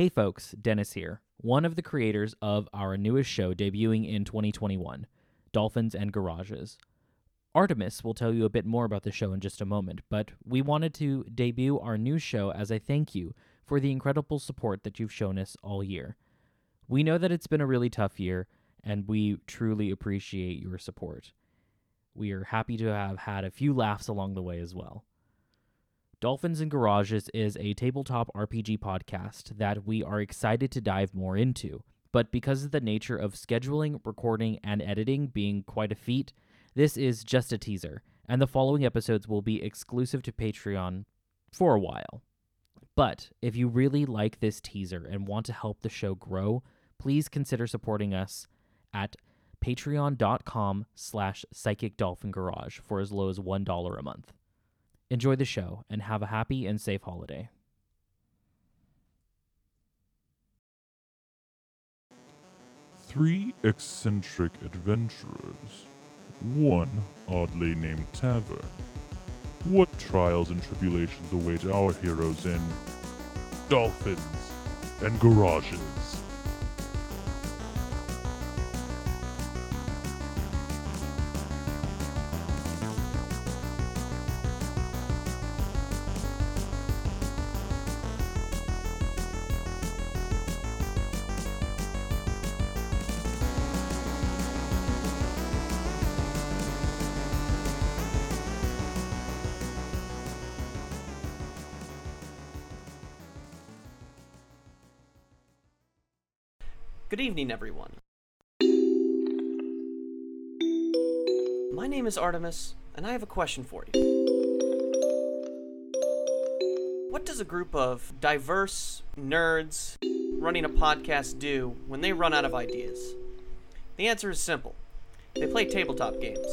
Hey folks, Denis here, one of the creators of our newest show debuting in 2021, Dolphins and Garages. Artemis will tell you a bit more about the show in just a moment, but we wanted to debut our new show as a thank you for the incredible support that you've shown us all year. We know that it's been a really tough year, and we truly appreciate your support. We are happy to have had a few laughs along the way as well. Dolphins and Garages is a tabletop RPG podcast that we are excited to dive more into. But because of the nature of scheduling, recording, and editing being quite a feat, this is just a teaser, and the following episodes will be exclusive to Patreon for a while. But if you really like this teaser and want to help the show grow, please consider supporting us at patreon.com slash psychic dolphin garage for as low as $1 a month. Enjoy the show and have a happy and safe holiday. Three eccentric adventurers, one oddly named Tavern. What trials and tribulations await our heroes in Dolphins and Garages? Is Artemis, and I have a question for you. What does a group of diverse nerds running a podcast do when they run out of ideas? The answer is simple they play tabletop games.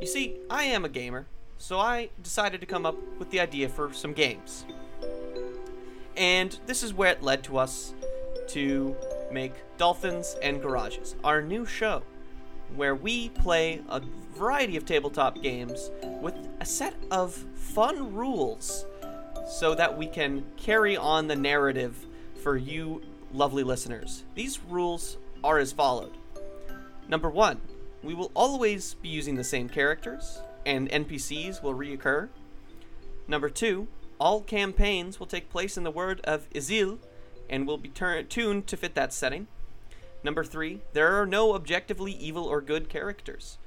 You see, I am a gamer, so I decided to come up with the idea for some games. And this is where it led to us to make Dolphins and Garages, our new show, where we play a variety of tabletop games with a set of fun rules so that we can carry on the narrative for you lovely listeners. These rules are as followed. Number one, we will always be using the same characters, and NPCs will reoccur. Number two, all campaigns will take place in the world of Izil, and will be tur- tuned to fit that setting. Number three, there are no objectively evil or good characters.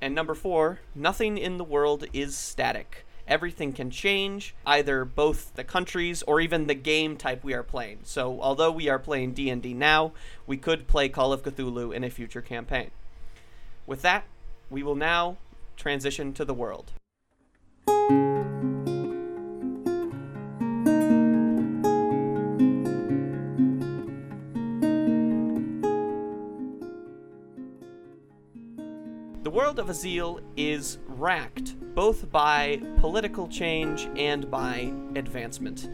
And number four, nothing in the world is static. Everything can change, either both the countries or even the game type we are playing. So, although we are playing D&D now, we could play Call of Cthulhu in a future campaign. With that, we will now transition to the world. Of Azil is racked both by political change and by advancement.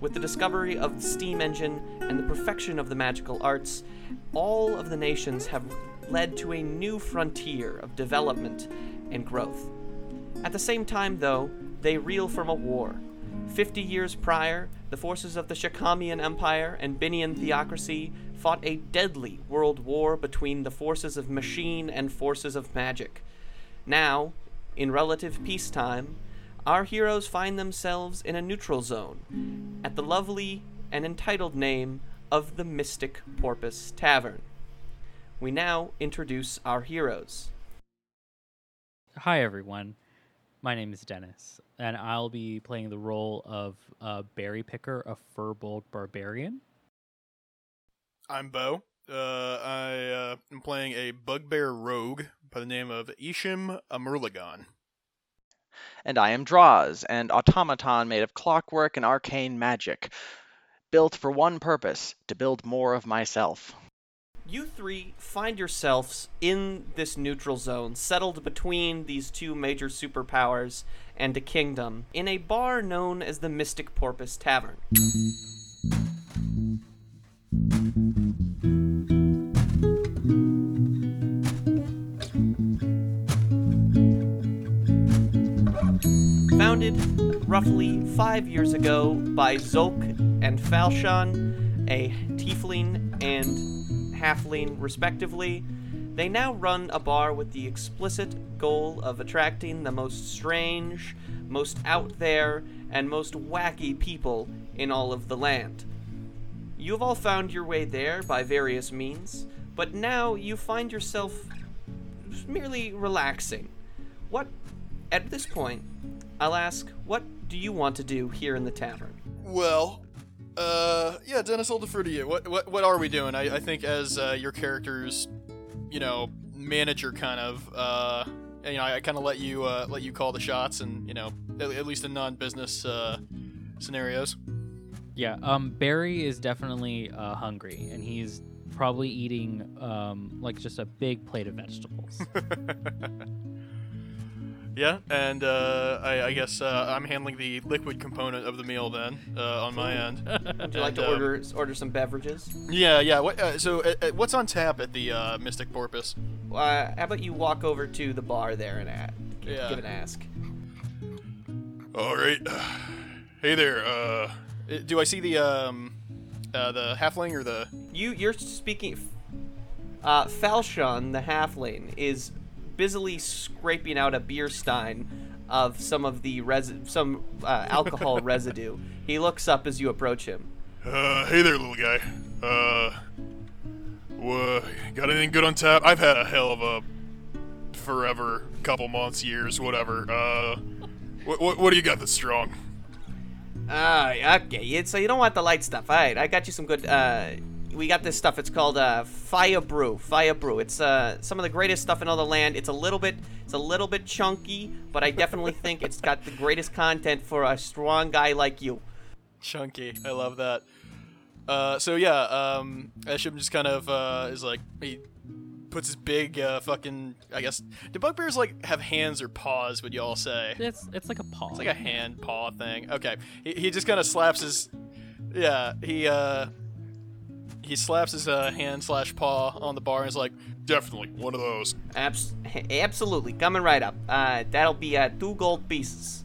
With the discovery of the steam engine and the perfection of the magical arts, all of the nations have led to a new frontier of development and growth. At the same time, though, they reel from a war. Fifty years prior, the forces of the Shakamian Empire and Binian theocracy fought a deadly world war between the forces of machine and forces of magic. Now, in relative peacetime, our heroes find themselves in a neutral zone, at the lovely and entitled name of the Mystic Porpoise Tavern. We now introduce our heroes. Hi, everyone. My name is Denis, and I'll be playing the role of uh, Berry Picker, a Furbolg Barbarian. I'm Bo. Uh, I uh, am playing a bugbear rogue by the name of Eshim Imurlegon. And I am Droz, an automaton made of clockwork and arcane magic, built for one purpose to build more of myself. You three find yourselves in this neutral zone, settled between these two major superpowers and a kingdom, in a bar known as the Mystic Porpoise Tavern. Founded roughly five years ago by Zolk and Falshon, a tiefling and halfling respectively. They now run a bar with the explicit goal of attracting the most strange, most out there, and most wacky people in all of the land. You have all found your way there by various means, but now you find yourself merely relaxing. What, at this point, I'll ask, what do you want to do here in the tavern? Well, uh, yeah, Denis, I'll defer to you. What what, what are we doing? I, I think as uh, your character's, you know, manager, kind of, uh, you know, I, kind of let you uh, let you call the shots, and you know, at, at least in non-business uh, scenarios. Yeah, um, Berry is definitely uh, hungry, and he's probably eating um, like just a big plate of vegetables. Yeah, and uh, I, I guess uh, I'm handling the liquid component of the meal then uh, on my end. Would you like to And, um, order order some beverages? Yeah, yeah. What, uh, so, uh, uh, what's on tap at the uh, Mystic Porpoise? Uh, how about you walk over to the bar there and a- give, Yeah. give an ask? All right. Hey there. Uh, do I see the um, uh, the halfling or the? You you're speaking. Uh, Falshon, the halfling, is busily scraping out a beer stein of some of the resi- some uh, alcohol residue. He looks up as you approach him. Uh, hey there, little guy. Uh, wha got anything good on tap? I've had a hell of a forever, couple months, years, whatever. Uh, what, what, what do you got that's strong? Ah, okay. So you don't want the light stuff. All right, I got you some good. Uh, we got this stuff. It's called uh, Fire Brew. Fire Brew. It's uh, some of the greatest stuff in all the land. It's a little bit, it's a little bit chunky, but I definitely think it's got the greatest content for a strong guy like you. Chunky. I love that. Uh, so yeah, um, Eshim just kind of uh, is like he puts his big uh, fucking. I guess do bugbears like have hands or paws? Would you all say? it's it's like a paw. It's like a hand paw thing. Okay. He, he just kind of slaps his. Yeah. He uh. He slaps his uh, hand slash paw on the bar and is like, Definitely one of those. Abs- absolutely, coming right up. Uh, that'll be uh, two gold pieces.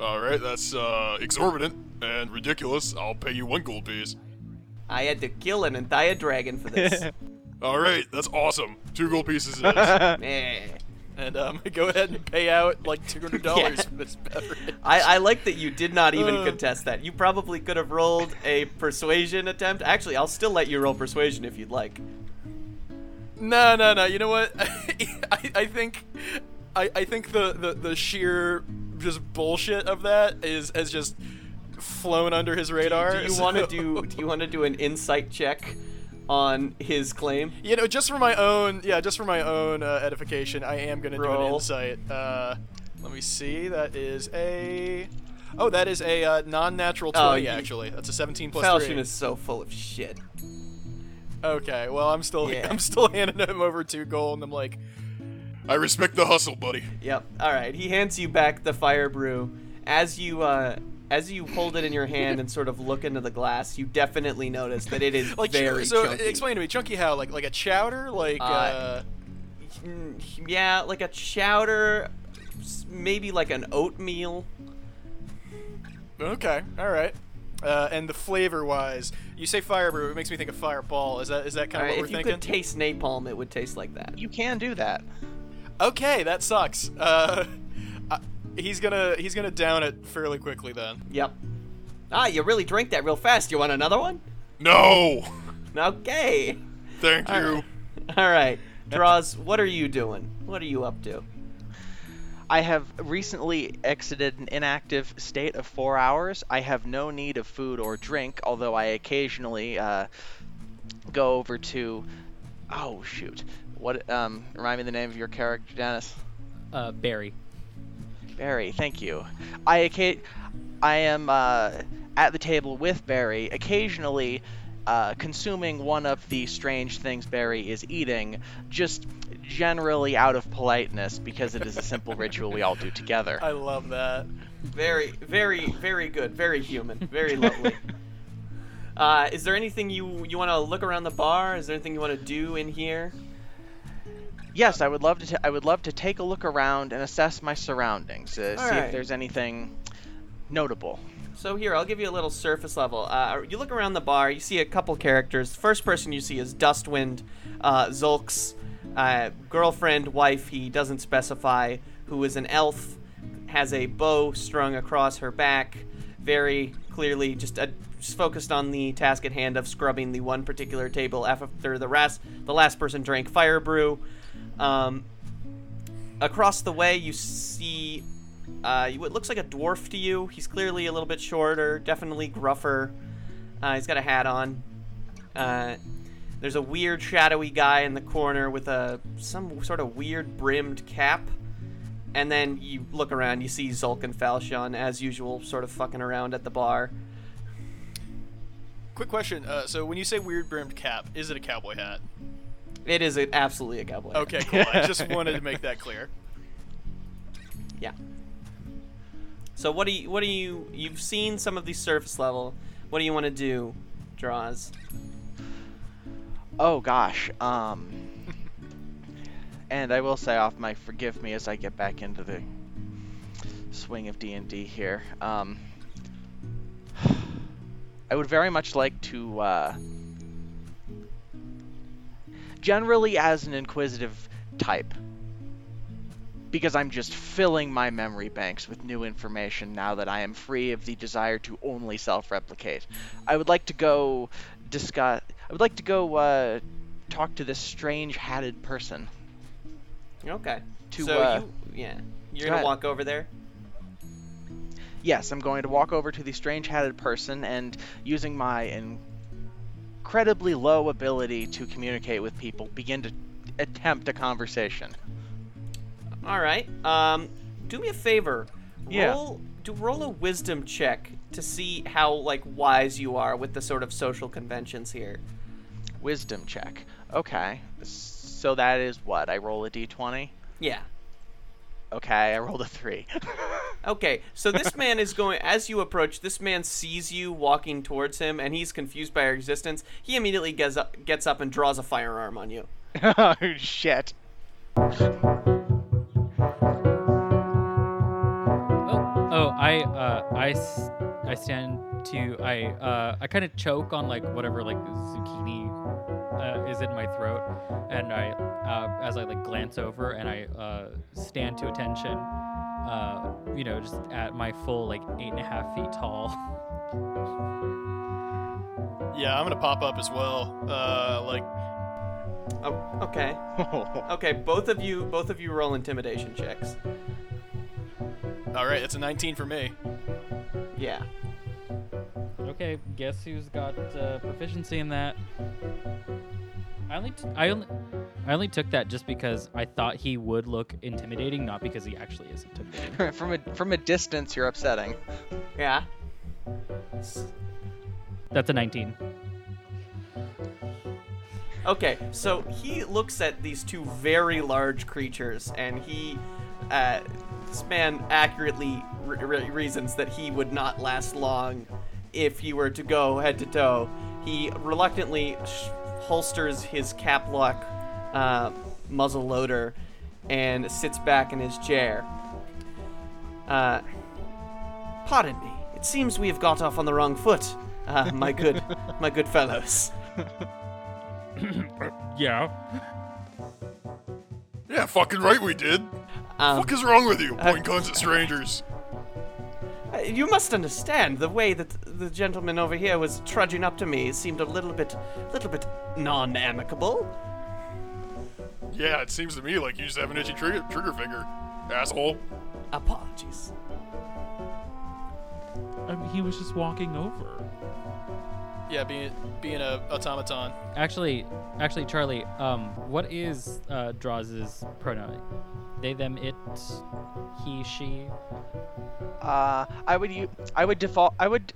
All right, that's uh, exorbitant and ridiculous. I'll pay you one gold piece. I had to kill an entire dragon for this. All right, that's awesome. Two gold pieces it is. And um, go ahead and pay out like two hundred dollars Yeah. for this beverage. I, I like that you did not even Uh. contest that. You probably could have rolled a persuasion attempt. Actually, I'll still let you roll persuasion if you'd like. No, no, no. You know what? I, I think, I, I think the, the, the sheer just bullshit of that is has just flown under his radar. Do you want to do? Do you want to do an insight check on his claim? You know, just for my own, yeah, just for my own uh, edification, I am gonna do an insight. Uh, let me see. That is a. Oh, that is a uh, non-natural Oh, twenty. you- actually, that's a seventeen plus Falchion three. is so full of shit. Okay, well, I'm still, Yeah. I'm still handing him over two gold, and I'm like, I respect the hustle, buddy. Yep. All right. He hands you back the fire brew. As you uh, as you hold it in your hand and sort of look into the glass, you definitely notice that it is like, very so chunky. explain to me, chunky how? Like, like a chowder? Like, Uh, uh, Yeah, like a chowder, maybe like an oatmeal. okay, all right. Uh, and the flavor wise, you say fire brew, it makes me think of fireball. Is that is that kind of Alright, what if we're you could taste napalm, it would taste like that. You can do that. okay, that sucks. Uh, he's gonna he's gonna down it fairly quickly then. Yep. Ah, you really drink that real fast. You want another one? No! Okay. Thank All you. right. All right. Droz, what are you doing? What are you up to? I have recently exited an inactive state of four hours. I have no need of food or drink, although I occasionally uh, go over to. Oh shoot! What? Um, remind me the name of your character, Denis. uh, Berry. Berry, thank you. I I am uh, at the table with Berry, occasionally uh, consuming one of the strange things Berry is eating, just generally out of politeness because it is a simple ritual we all do together. I love that. Very, very, very good. Very human. Very lovely. Uh, is there anything you you want to look around the bar? Is there anything you want to do in here? Yes, I would love to. T- I would love to take a look around and assess my surroundings, uh, see Alright. if there's anything notable. So here, I'll give you a little surface level. Uh, you look around the bar, you see a couple characters. The first person you see is Dustwind, uh, Zolk's uh, girlfriend, wife. He doesn't specify. Who is an elf, has a bow strung across her back. Very clearly, just, uh, just focused on the task at hand of scrubbing the one particular table after the rest. The last person drank fire brew. Um, across the way, you see uh, it looks like a dwarf to you. He's clearly a little bit shorter, definitely gruffer. Uh, he's got a hat on. Uh, there's a weird shadowy guy in the corner with a some sort of weird brimmed cap. And then you look around, you see Zolk and Falchion, as usual, sort of fucking around at the bar. Quick question. Uh, so when you say weird brimmed cap, is it a cowboy hat? It is a, absolutely a cowboy. Okay, cool. I just wanted to make that clear. Yeah. So what do you what do you you've seen some of the surface level. What do you want to do, Droz? Oh gosh. Um. and I will say off my forgive me as I get back into the swing of D and D here. Um. I would very much like to. Uh, generally, as an inquisitive type, because I'm just filling my memory banks with new information now that I am free of the desire to only self-replicate. I would like to go discuss. I would like to go uh, talk to this strange hatted person. Okay. To, so uh, you yeah, you're go gonna ahead. walk over there. Yes, I'm going to walk over to the strange hatted person and using my incredibly low ability to communicate with people, begin to attempt a conversation. All right. Um, do me a favor. Yeah. Roll do roll a wisdom check to see how like wise you are with the sort of social conventions here. Wisdom check. Okay. So that is what? I roll a d20? Yeah. Okay, I rolled a 3. Okay, so this man is going as you approach. This man sees you walking towards him, and he's confused by your existence. He immediately gets up, gets up and draws a firearm on you. oh, shit. Oh, oh, I, uh, I, s- I stand to, I, uh, I kind of choke on like whatever like zucchini uh, is in my throat, and I, uh, as I like glance over and I uh, stand to attention, uh, you know, just at my full like eight and a half feet tall. Yeah, I'm gonna pop up as well. Uh, like, Oh, okay. Okay, both of you, both of you roll intimidation checks. all right, it's a 19 for me. Yeah. Okay, guess who's got uh, proficiency in that? I only, t- I only, I only took that just because I thought he would look intimidating, not because he actually is intimidating. from a from a distance, you're upsetting. Yeah. That's a 19. Okay, so he looks at these two very large creatures, and he, uh, this man accurately re- re- reasons that he would not last long if he were to go head to toe. He reluctantly sh- holsters his cap lock uh, muzzle loader and sits back in his chair. Uh, pardon me. It seems we have got off on the wrong foot, uh, my good, my good fellows. Yeah. Yeah, fucking right we did. Um, Fuck is wrong with you? Pointing guns at strangers. You must understand the way that the gentleman over here was trudging up to me seemed a little bit, little bit non-amicable. Yeah, it seems to me like you just have an itchy trigger, trigger finger, asshole. Apologies. I mean, he was just walking over. Yeah, being being a automaton. Actually, actually, Charlie, um, what is uh, Droz's pronoun? They, them, it, he, she. Uh, I would u- I would default I would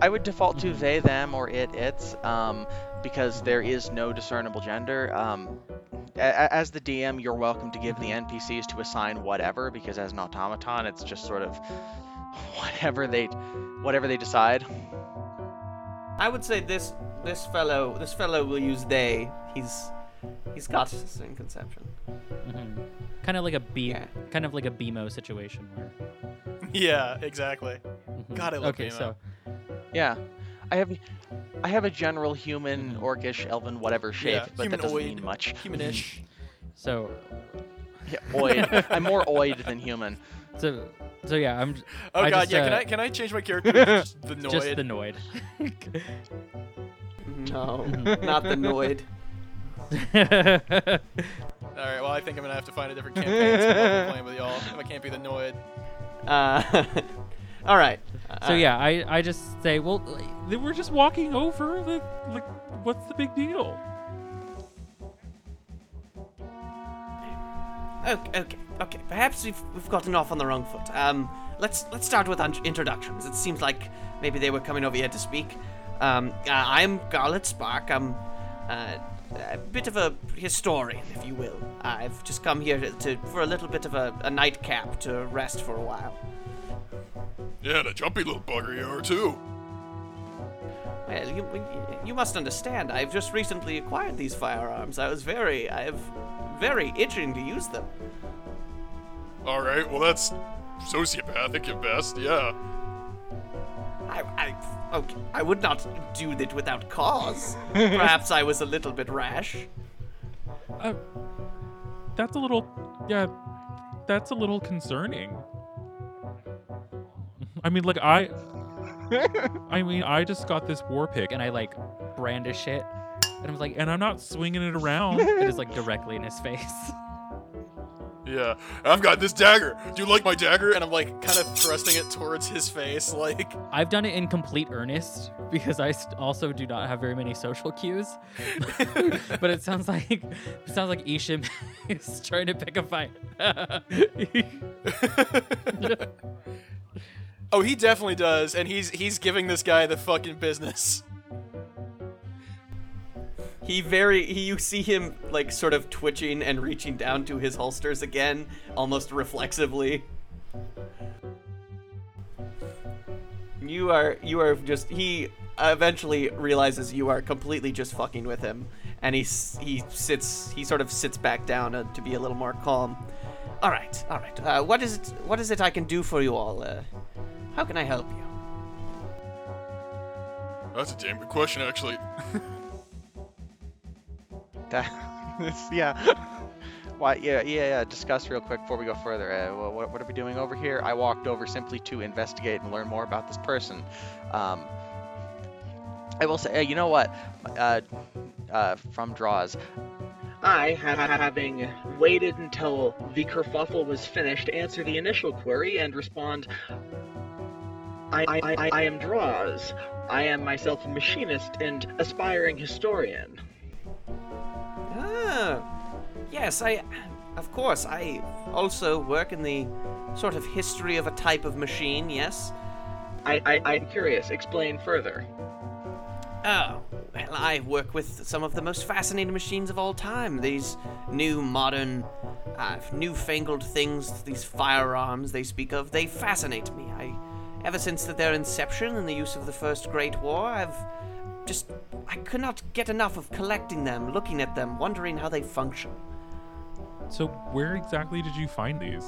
I would default to they them or it its um because there is no discernible gender. Um, a- a- as the DM, you're welcome to give the NPCs to assign whatever because as an automaton, it's just sort of whatever they whatever they decide. I would say this this fellow this fellow will use they. He's he's got a certain conception. hmm Kind of like a B, Yeah. kind of like a BMO situation where. Yeah, exactly. God, I love okay, Baymo. so Yeah, I have, I have a general human, orcish, elven, whatever shape, Yeah, but that doesn't mean much. Humanish. so Yeah, oid. I'm more oid than human. So so yeah, I'm Oh I god, just, yeah. Can uh, I can I change my character? to just the Noid. just the Noid. No, not the Noid. All right. Well, I think I'm gonna have to find a different campaign so I'm playing with y'all. If I can't be the Noid. Uh, all right. so Uh, yeah, I I just say, well, They were just walking over. Like, like what's the big deal? Okay, okay, okay. Perhaps we've we've gotten off on the wrong foot. Um, let's let's start with un- introductions. It seems like maybe they were coming over here to speak. Um, uh, I'm Garlett Spark. I'm uh, a bit of a historian, if you will. I've just come here to, to for a little bit of a, a nightcap to rest for a while. Yeah, and a jumpy little bugger you are too. Well, you, you must understand. I've just recently acquired these firearms. I was very, I have very itching to use them. All right, well that's sociopathic at best. Yeah. I, I, okay, I would not do that without cause. Perhaps I was a little bit rash. Uh, that's a little, yeah, that's a little concerning. I mean, like I, I mean, I just got this war pick, and I like brandish it, and I'm like, and I'm not swinging it around. it is like directly in his face. Yeah. I've got this dagger. Do you like my dagger? And I'm like kind of thrusting it towards his face, like. I've done it in complete earnest because I also do not have very many social cues. but it sounds like it sounds like Eshim is trying to pick a fight. Oh, he definitely does, and he's he's giving this guy the fucking business. He very, he, you see him like sort of twitching and reaching down to his holsters again, almost reflexively. You are, you are just. He eventually realizes you are completely just fucking with him, and he he sits, he sort of sits back down uh, to be a little more calm. All right, all right. Uh, what is it? What is it I can do for you all? Uh, how can I help you? That's a damn good question, actually. That, yeah. Why? Yeah, yeah, yeah. Discuss real quick before we go further. Uh, what, what are we doing over here? I walked over simply to investigate and learn more about this person. Um, I will say, uh, you know what? Uh, uh, from Droz, I, ha- having waited until the kerfuffle was finished, answer the initial query and respond. I, I, I, I am Droz. I am myself a machinist and aspiring historian. Ah, yes, I. Of course, I also work in the sort of history of a type of machine, yes? I, I, I'm curious. Explain further. Oh, well, I work with some of the most fascinating machines of all time. These new, modern, uh, newfangled things, these firearms they speak of, they fascinate me. I, ever since their inception and the use of the First Great War, I've just. I could not get enough of collecting them, looking at them, wondering how they function. So where exactly did you find these?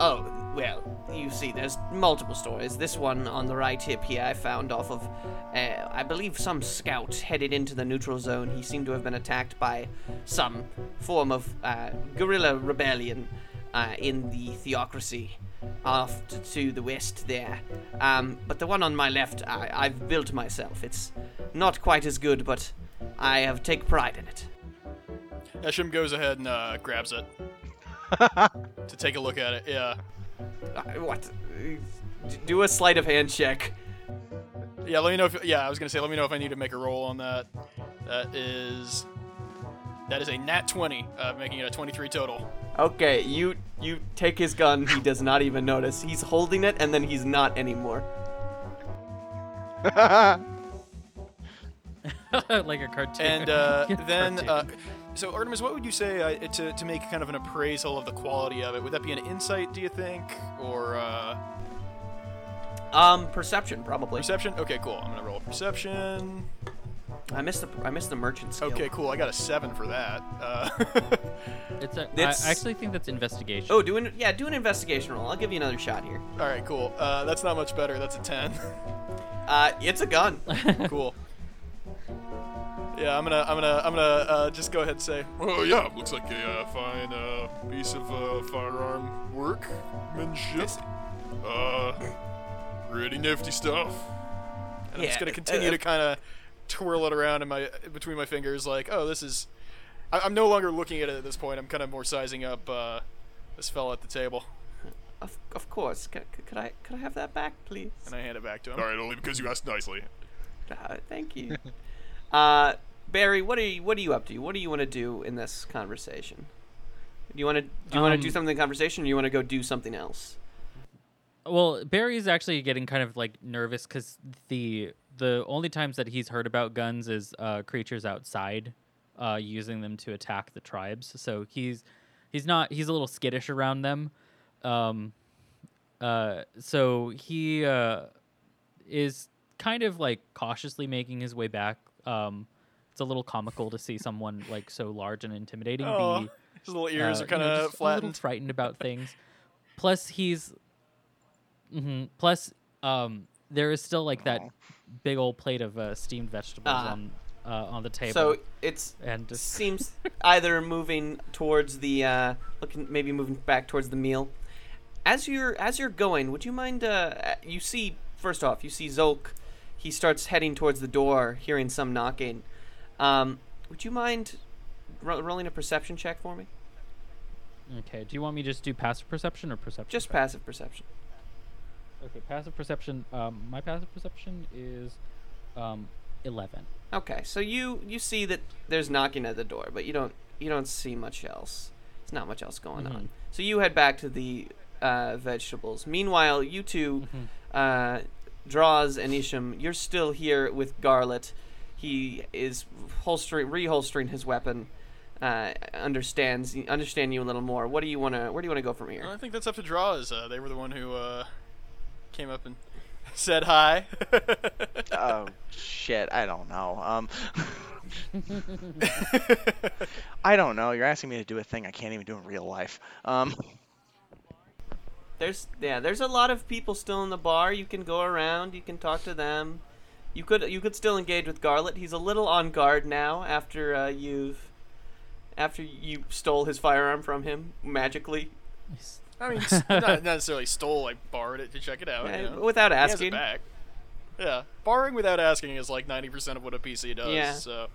Oh, well, you see, there's multiple stories. This one on the right hip here I found off of, uh, I believe, some scout headed into the neutral zone. He seemed to have been attacked by some form of uh, guerrilla rebellion uh, in the theocracy off t- to the west there. Um, but the one on my left, I- I've built myself. It's not quite as good, but I have take pride in it. Eshim goes ahead and uh, grabs it to take a look at it. Yeah, Uh, what? Do a sleight of hand check. yeah. Let me know if yeah. I was gonna say let me know if I need to make a roll on that. That is that is a nat twenty, uh, making it a twenty-three total. Okay, you you take his gun. He does not even notice. He's holding it, and then he's not anymore. like a cartoon. And uh, then, Cartoon. uh, so Artemis, what would you say uh, to, to make kind of an appraisal of the quality of it? Would that be an insight, do you think, or uh, Um, perception probably. perception? Okay, cool. I'm gonna roll perception. I missed the I missed the merchant skill. Okay, cool. I got a seven for that. Uh, It's a, I, It's- I actually think that's investigation. Oh, do an yeah, do an investigation roll. I'll give you another shot here. all right, cool. Uh, that's not much better. That's a ten. Uh, it's a gun. cool. Yeah, I'm gonna, I'm gonna, I'm gonna uh, just go ahead and say, Well, yeah, looks like a uh, fine uh, piece of uh, firearm workmanship. Uh, pretty nifty stuff. and I'm just gonna continue uh, to kind of twirl it around in my between my fingers, like, oh, this is. I, I'm no longer looking at it at this point. I'm kind of more sizing up uh, this fella at the table, Of, of course. Could, could I could I have that back, please? and I hand it back to him. All right, only because you asked nicely. Uh, thank you. uh, Berry, what are you what are you up to? What do you want to do in this conversation? Do you want to do you want to do Um, something in the conversation, or you want to go do something else? Well, Berry is actually getting kind of like nervous because the the only times that he's heard about guns is uh, creatures outside uh, using them to attack the tribes. So he's he's not he's a little skittish around them. Um, uh, so he uh, is kind of like cautiously making his way back. Um, it's a little comical to see someone like so large and intimidating Oh, be his little ears uh, are kind you know, of just a little frightened about things. Plus, he's. hmm Plus, um, there is still like that big old plate of uh, steamed vegetables Ah. on uh, on the table. So it's and just seems either moving towards the uh, looking maybe moving back towards the meal. As you're as you're going, would you mind? Uh, you see first off, you see Zolk. He starts heading towards the door, hearing some knocking. Um, would you mind ro- rolling a perception check for me? okay. Do you want me to just do passive perception or perception? Just check? passive perception. Okay, passive perception. Um, my passive perception is um, eleven. Okay, so you you see that there's knocking at the door, but you don't you don't see much else. There's not much else going on. So you head back to the uh, vegetables. Meanwhile, you 2 uh, Droz and Eshim, you're still here with Garlett. He is holstering, reholstering his weapon. Uh, understands understand you a little more. What do you wanna? Where do you wanna go from here? I think that's up to Droz. Uh, they were the one who uh, came up and said hi. oh shit, I don't know. Um, I don't know. You're asking me to do a thing I can't even do in real life. Um, There's yeah, there's a lot of people still in the bar. You can go around. You can talk to them. You could you could still engage with Garlett. He's a little on guard now after uh, you've after you stole his firearm from him magically I mean, not necessarily stole. I borrowed it to check it out. You know. without He has it asking. back. Yeah, borrowing without asking is like ninety percent of what a PC does. Yeah. So,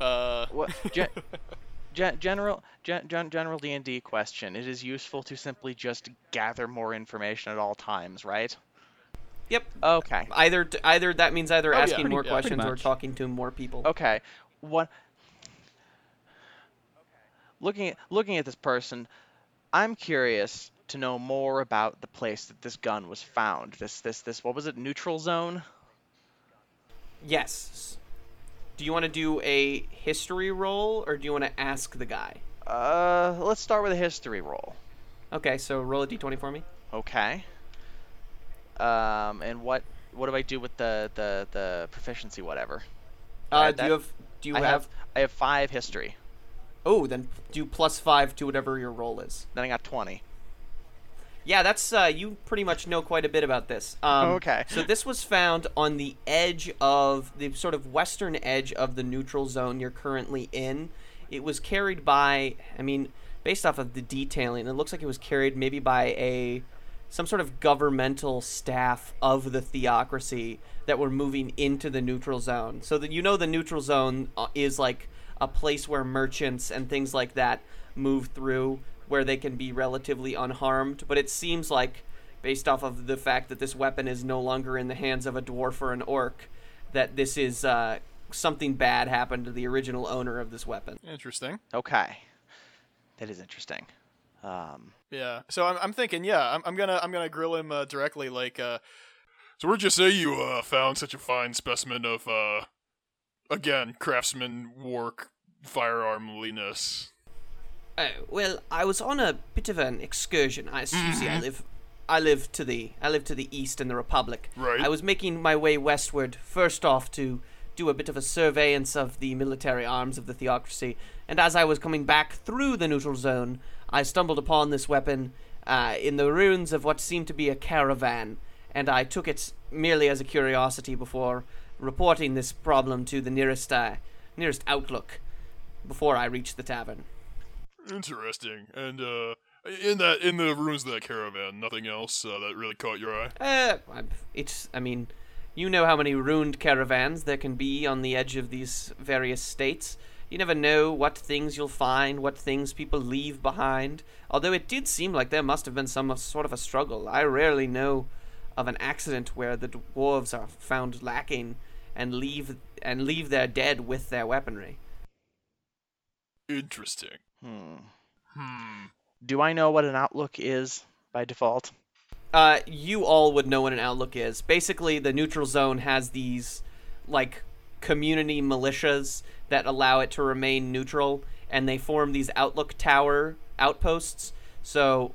uh, what? Gen- gen- general gen- gen- general D and D question. It is useful to simply just gather more information at all times, right? Yep. Okay. Either either that means either Oh, yeah, asking pretty- more yeah, questions or talking to more people. Okay. What? Looking at looking at this person, I'm curious to know more about the place that this gun was found. This this this what was it? Neutral zone. Yes. Do you want to do a history roll or do you want to ask the guy? Uh, let's start with a history roll. Okay, so roll a d20 for me. Okay. Um, and what what do I do with the the the proficiency whatever? Uh, do you have do you I have, have I have five history. Oh, then do plus 5 to whatever your roll is. Then I got twenty. Yeah, that's uh, you pretty much know quite a bit about this. Um, Okay. So this was found on the edge of the sort of western edge of the neutral zone you're currently in. It was carried by, I mean, based off of the detailing, it looks like it was carried maybe by a some sort of governmental staff of the theocracy that were moving into the neutral zone. So that you know the neutral zone uh, is like a place where merchants and things like that move through where they can be relatively unharmed, but it seems like based off of the fact that this weapon is no longer in the hands of a dwarf or an orc that this is uh, something bad happened to the original owner of this weapon. interesting. Okay. That is interesting. Um, Yeah. So I'm, I'm thinking, yeah, I'm, I'm gonna I'm gonna grill him uh, directly, like, uh, So where'd you say you uh, found such a fine specimen of, uh, again, craftsman work firearmliness? Oh, well, I was on a bit of an excursion. I, you see, I live, I live to the, I live to the east in the Republic. Right. I was making my way westward, first off to do a bit of a surveillance of the military arms of the theocracy, and as I was coming back through the neutral zone, I stumbled upon this weapon uh, in the ruins of what seemed to be a caravan, and I took it merely as a curiosity before reporting this problem to the nearest uh, nearest outlook before I reach the tavern. Interesting. And uh, in that in the ruins of that caravan, nothing else uh, that really caught your eye. Uh, it's, I mean, you know how many ruined caravans there can be on the edge of these various states. You never know what things you'll find, what things people leave behind. Although it did seem like there must have been some sort of a struggle. I rarely know of an accident where the dwarves are found lacking and leave and leave their dead with their weaponry. Interesting. Hmm. Hmm. Do I know what an outlook is by default? Uh, you all would know what an outlook is. Basically, the neutral zone has these like community militias that allow it to remain neutral, and they form these outlook tower outposts. So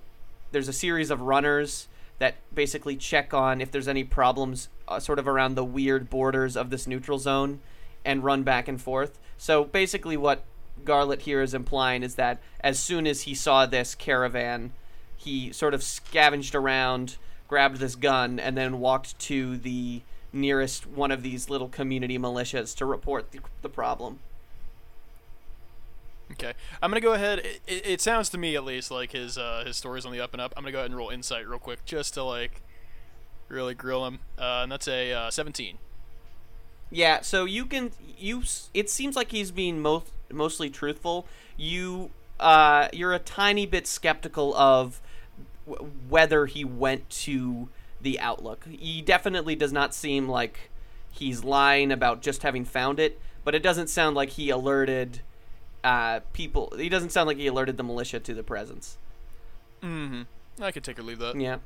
there's a series of runners that basically check on if there's any problems uh, sort of around the weird borders of this neutral zone and run back and forth. So basically, what Garlett here is implying is that as soon as he saw this caravan, he sort of scavenged around, grabbed this gun, and then walked to the nearest one of these little community militias to report the, the problem. Okay, I'm gonna go ahead. It, it, sounds to me, at least, like his uh, his story's on the up and up. I'm gonna go ahead and roll insight real quick, just to like really grill him. Uh, and that's a uh, 17. Yeah, so you can you. It seems like he's being most mostly truthful. You uh, you're a tiny bit skeptical of w- whether he went to the Outlook. He definitely does not seem like he's lying about just having found it, but it doesn't sound like he alerted uh, people. He doesn't sound like he alerted the militia to the presence. Mm-hmm. I could take or leave that. Yeah.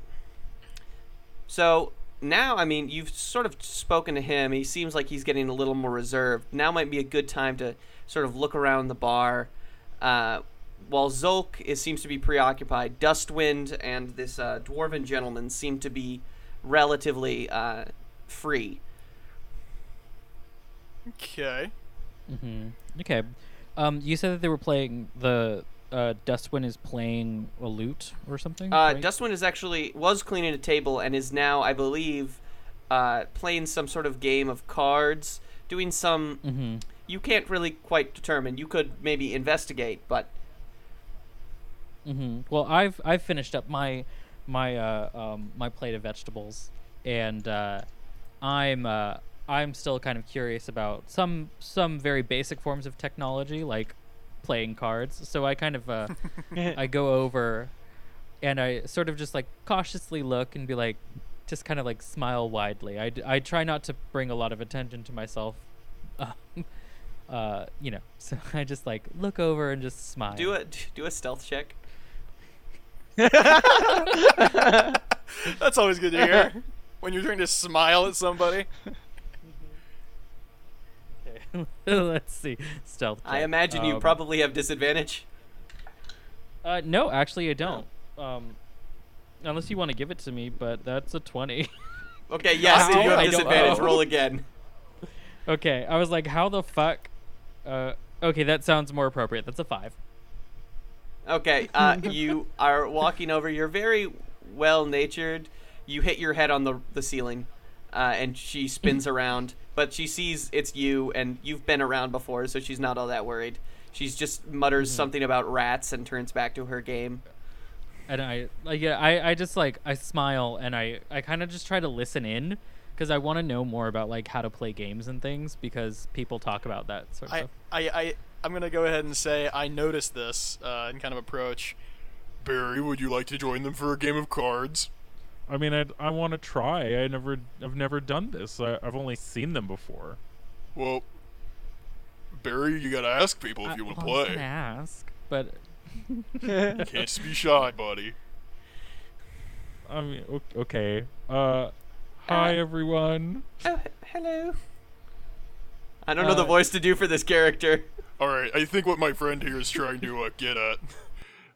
So now, I mean, you've sort of spoken to him. He seems like he's getting a little more reserved. Now might be a good time to sort of look around the bar. Uh, while Zolk is, seems to be preoccupied, Dustwind and this uh, dwarven gentleman seem to be relatively uh, free. Okay. Mm-hmm. Okay. Um, you said that they were playing the uh, Dustwind is playing a lute or something. Uh, right? Dustwind is actually was cleaning a table and is now, I believe, uh, playing some sort of game of cards, doing some. Mhm. You can't really quite determine. You could maybe investigate, but hmm Well, I've I've finished up my my uh, um, my plate of vegetables, and uh, I'm uh, I'm still kind of curious about some some very basic forms of technology like playing cards. So I kind of uh, I go over, and I sort of just like cautiously look and be like, just kind of like smile widely. I, d- I try not to bring a lot of attention to myself. Um, uh, you know, so I just like look over and just smile. do a do a stealth check. That's always good to hear. when you're trying to smile at somebody. Let's see. Stealth. I check. imagine you Um, probably have disadvantage. Uh, no, actually, I don't. Um, unless you want to give it to me, but that's a twenty. Okay, yes, you have I disadvantage, roll again. okay, I was like, how the fuck? Uh, okay, that sounds more appropriate. That's a five. Okay, uh, you are walking over. You're very well natured. You hit your head on the the ceiling, uh, and she spins around. But she sees it's you, and you've been around before, so she's not all that worried. She's just mutters something about rats and turns back to her game. and I like yeah, I, I just like I smile and I I kind of just try to listen in because I want to know more about like how to play games and things because people talk about that sort of I, stuff. I, I, I'm gonna go ahead and say I noticed this uh, and kind of approach. Berry, would you like to join them for a game of cards? I mean, I I want to try. I never I've never done this. I, I've only seen them before. Well, Berry, you gotta ask people if I, you want to well, I play. gonna ask, but Can't just be shy, buddy. I mean, okay. Uh, hi everyone. Oh, hello. I don't know the Uh, voice to do for this character. All right, I think what my friend here is trying to uh, get at.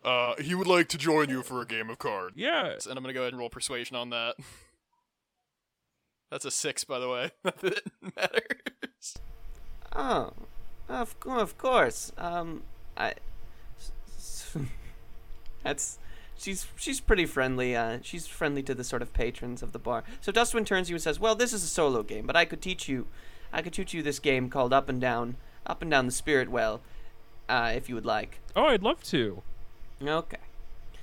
Uh, he would like to join you for a game of cards. Yeah. And I'm gonna go ahead and roll persuasion on that. That's a six, by the way. That didn't matter. Oh, of of course. Um, I. That's she's she's pretty friendly. Uh, she's friendly to the sort of patrons of the bar. So Dustwind turns to you and says, "Well, this is a solo game, but I could teach you, I could teach you this game called Up and Down, Up and Down the Spirit Well, uh, if you would like." Oh, I'd love to. Okay.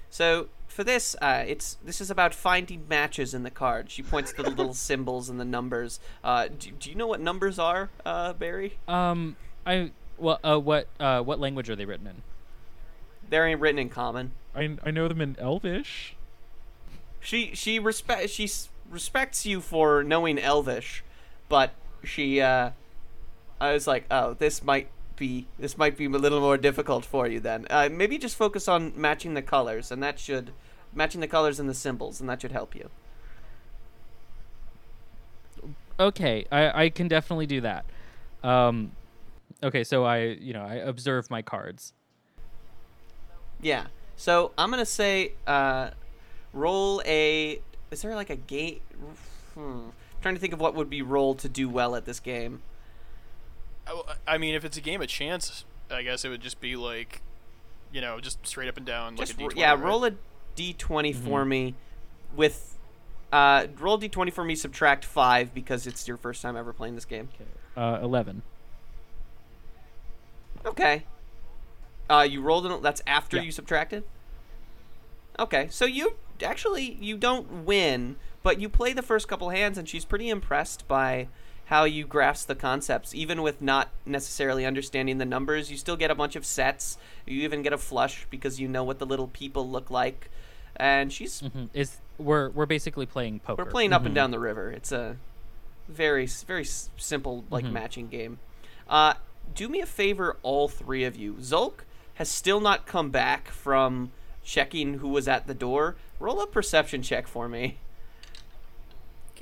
So for this, uh, it's this is about finding matches in the card. She points to the little symbols and the numbers. Uh, do, do you know what numbers are, uh, Berry? Um, I well, uh, what uh, what language are they written in? They're ain't written in common. I, I know them in Elvish. She she respect she s- respects you for knowing Elvish, but she uh, I was like, oh, this might be this might be a little more difficult for you then. Uh, maybe just focus on matching the colors, and that should matching the colors and the symbols, and that should help you. Okay, I I can definitely do that. Um, okay, so I you know I observe my cards. Yeah. So I'm gonna say, uh, roll a. Is there like a game? Hmm. trying to think of what would be rolled to do well at this game. I, I mean, if it's a game of chance, I guess it would just be like, you know, just straight up and down, Just like a ro- D20. yeah, right? roll a d20 for me, with, uh, roll d20 for me. Subtract five because it's your first time ever playing this game. Uh, eleven. Okay. Uh, you rolled it. That's after Yeah. you subtracted. Okay, so you actually you don't win, but you play the first couple hands, and she's pretty impressed by how you grasp the concepts, even with not necessarily understanding the numbers. You still get a bunch of sets. You even get a flush because you know what the little people look like, and she's Mhm. Is we're we're basically playing poker. we're playing up and down the river. It's a very very s- simple like Mhm. matching game. Uh, do me a favor, all three of you. Zolk has still not come back from checking who was at the door. Roll a perception check for me.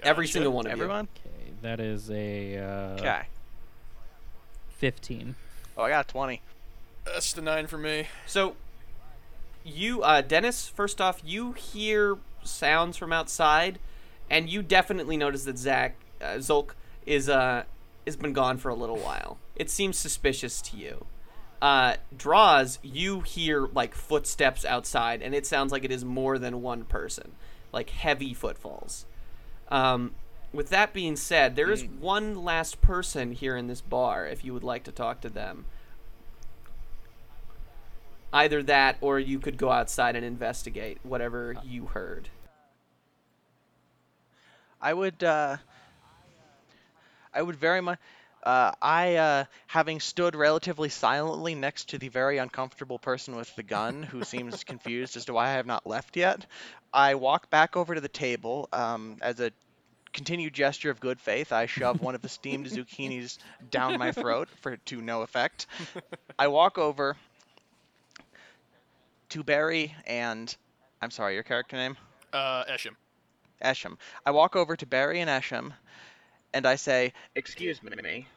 Every single one of Everyone? Okay, that is a uh, Okay. fifteen. Oh, I got a 20. That's the nine for me. So, you, uh, Denis. First off, you hear sounds from outside, and you definitely notice that Zach uh, Zolk is uh has been gone for a little while. It seems suspicious to you. Uh, Droz, you hear like footsteps outside, and it sounds like it is more than one person, like heavy footfalls. Um, with that being said, there is one last person here in this bar. If you would like to talk to them, either that, or you could go outside and investigate whatever you heard. I would uh I would very much uh, I, uh, having stood relatively silently next to the very uncomfortable person with the gun, who seems confused as to why I have not left yet, I walk back over to the table. Um, as a continued gesture of good faith, I shove one of the steamed zucchinis down my throat for to no effect. I walk over to Berry and I'm sorry, your character name? Uh, Eshim. Eshim. I walk over to Berry and Eshim, and I say, Excuse me.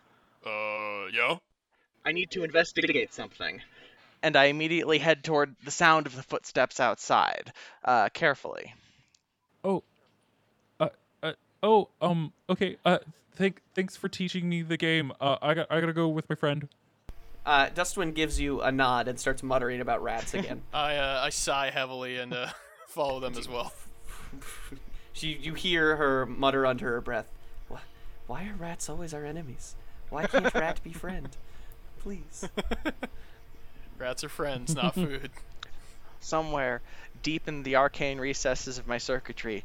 Uh, yeah? I need to investigate something. and I immediately head toward the sound of the footsteps outside, uh, carefully. Oh, oh, um, okay. Uh, thank, thanks for teaching me the game. Uh, I got, I gotta go with my friend. Uh, Dustwind gives you a nod and starts muttering about rats again. I uh, I sigh heavily and uh, follow them as well. she, you hear her mutter under her breath, "Why, why are rats always our enemies? Why can't rat be friend? Please." Rats are friends, not food. Somewhere deep in the arcane recesses of my circuitry,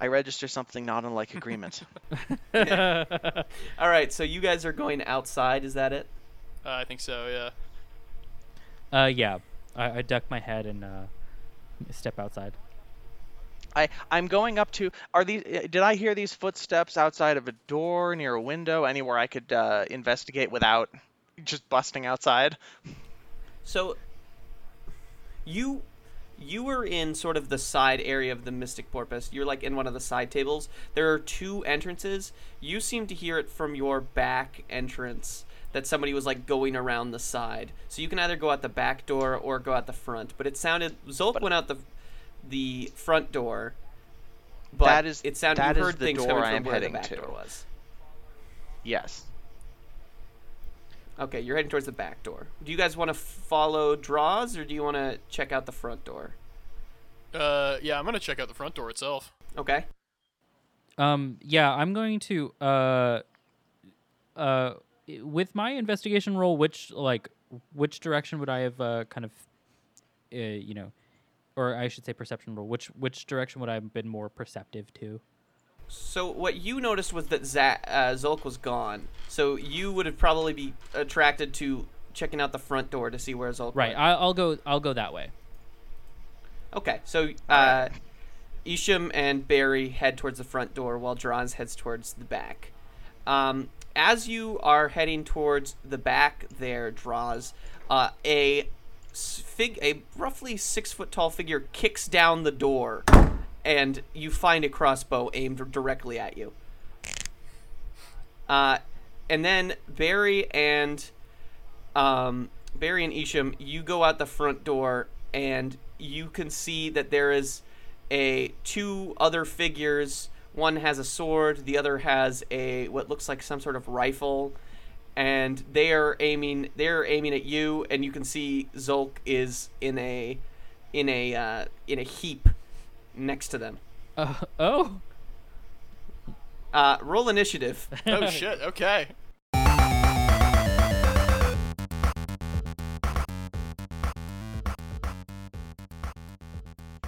I register something not unlike agreement. All right, so you guys are going outside. Is that it? Uh, I think so. Yeah. Uh, yeah. I, I duck my head and uh, step outside. I, I'm going up to. Are these? uh, Did I hear these footsteps outside of a door, near a window, anywhere I could uh, investigate without just busting outside? So you you were in sort of the side area of the Mystic Porpoise. You're like in one of the side tables. There are two entrances. You seem to hear it from your back entrance that somebody was like going around the side. So you can either go out the back door or go out the front. But it sounded Zolk went out the the front door. But That is- it sounded that you heard the things door coming from where the back to. door was. Yes. Okay, you're heading towards the back door. Do you guys want to follow Droz, or do you want to check out the front door? Uh, yeah, I'm gonna check out the front door itself. Okay. Um, yeah, I'm going to uh, uh, with my investigation roll, which like which direction would I have uh, kind of, uh, you know, or I should say perception roll. Which which direction would I have been more perceptive to? So what you noticed was that Za- uh, Zolk was gone. So you would have probably be attracted to checking out the front door to see where Zolk Right, went. I, I'll go. I'll go that way. Okay, so uh, Eshim and Berry head towards the front door while Droz heads towards the back. Um, as you are heading towards the back, there, Droz, uh, a fig, a roughly six foot tall figure kicks down the door, and you find a crossbow aimed directly at you. Uh, and then Berry and um, Berry and Eshim, you go out the front door and you can see that there is a two other figures. One has a sword, the other has a what looks like some sort of rifle, and they are aiming. They're aiming at you, and you can see Zolk is in a in a uh, in a heap next to them. Uh, oh, Uh, roll initiative. Oh shit. Okay.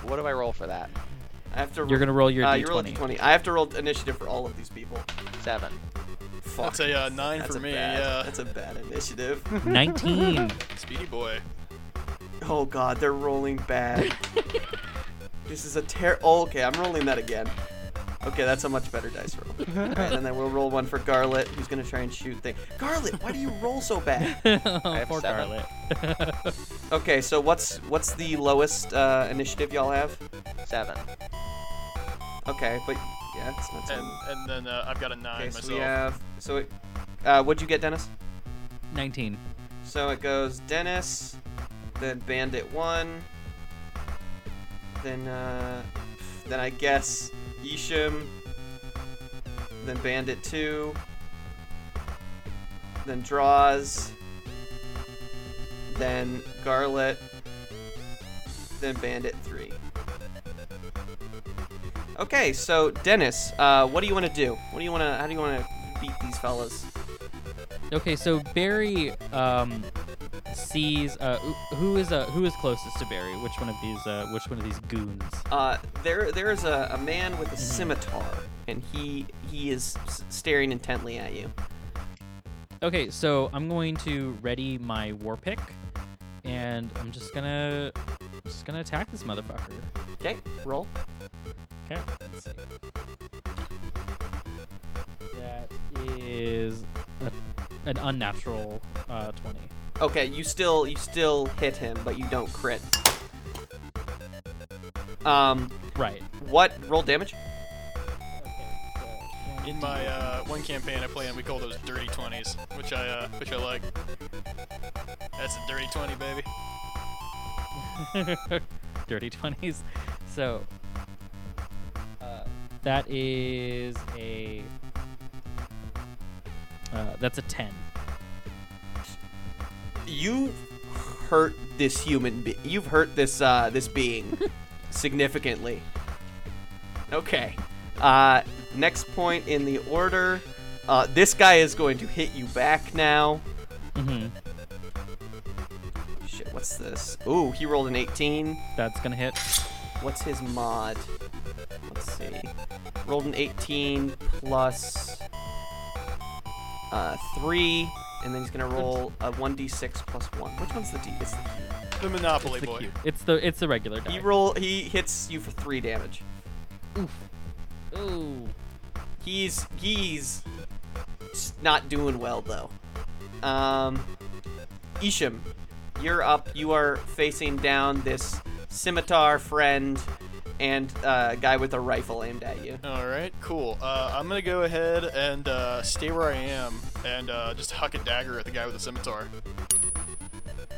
What do I roll for that? I have to. you're gonna roll your uh, d20. you roll a d20. I have to roll initiative for all of these people. Seven. Fuck. That's a uh, nine That's for a me. bad, Yeah. That's a bad initiative. Nineteen. Speedy boy. oh god, they're rolling bad. this is a ter. Oh, okay, I'm rolling that again. Okay, that's a much better dice roll. Alright, and then we'll roll one for Garlett, who's gonna try and shoot thing. Garlett, why do you roll so bad? oh, have poor seven. Garlett. Okay, so what's what's the lowest uh, initiative y'all have? Seven. Okay, but yeah, it's not And ten. and then uh, I've got a nine Okay, so we have. So, it, uh, what'd you get, Denis? Nineteen. So it goes Denis, then Bandit one, then uh, then I guess Eshim, then Bandit two, then Droz, then Garlett, then Bandit three. Okay, so Denis, uh, what do you want to do? What do you want to? How do you want to beat these fellas? Okay, so Barry um, sees uh, who- is uh, who is closest to Berry. Which one of these uh, which one of these goons? Uh, there there is a, a man with a scimitar, and he he is staring intently at you. Okay, so I'm going to ready my war pick, and I'm just gonna just gonna attack this motherfucker. Okay, roll. Okay. That is a, an unnatural uh, twenty. Okay, you still you still hit him, but you don't crit. Um, Right. what roll damage? In my uh, one campaign I play in, we call those dirty twenties, which I uh, which I like. That's a dirty twenty, baby. Dirty twenties. So uh, that is a uh, that's a ten. You hurt this human. Be- you've hurt this uh this being significantly. Okay. Uh, next point in the order. Uh, this guy is going to hit you back now. Mm-hmm. Shit, what's this? Ooh, he rolled an 18. That's gonna hit. What's his mod? Let's see. Rolled an 18 plus uh, 3, and then he's gonna roll a 1d6 plus 1. Which one's the d? It's the The Monopoly It's the boy. cube. It's the it's the regular die. He roll. He hits you for 3 damage. Oof. Ooh. He's he's s- not doing well though. Um, Eshim, you're up. You are facing down this scimitar friend and uh, guy with a rifle aimed at you. All right, cool. Uh, I'm gonna go ahead and uh, stay where I am and uh, just huck a dagger at the guy with the scimitar.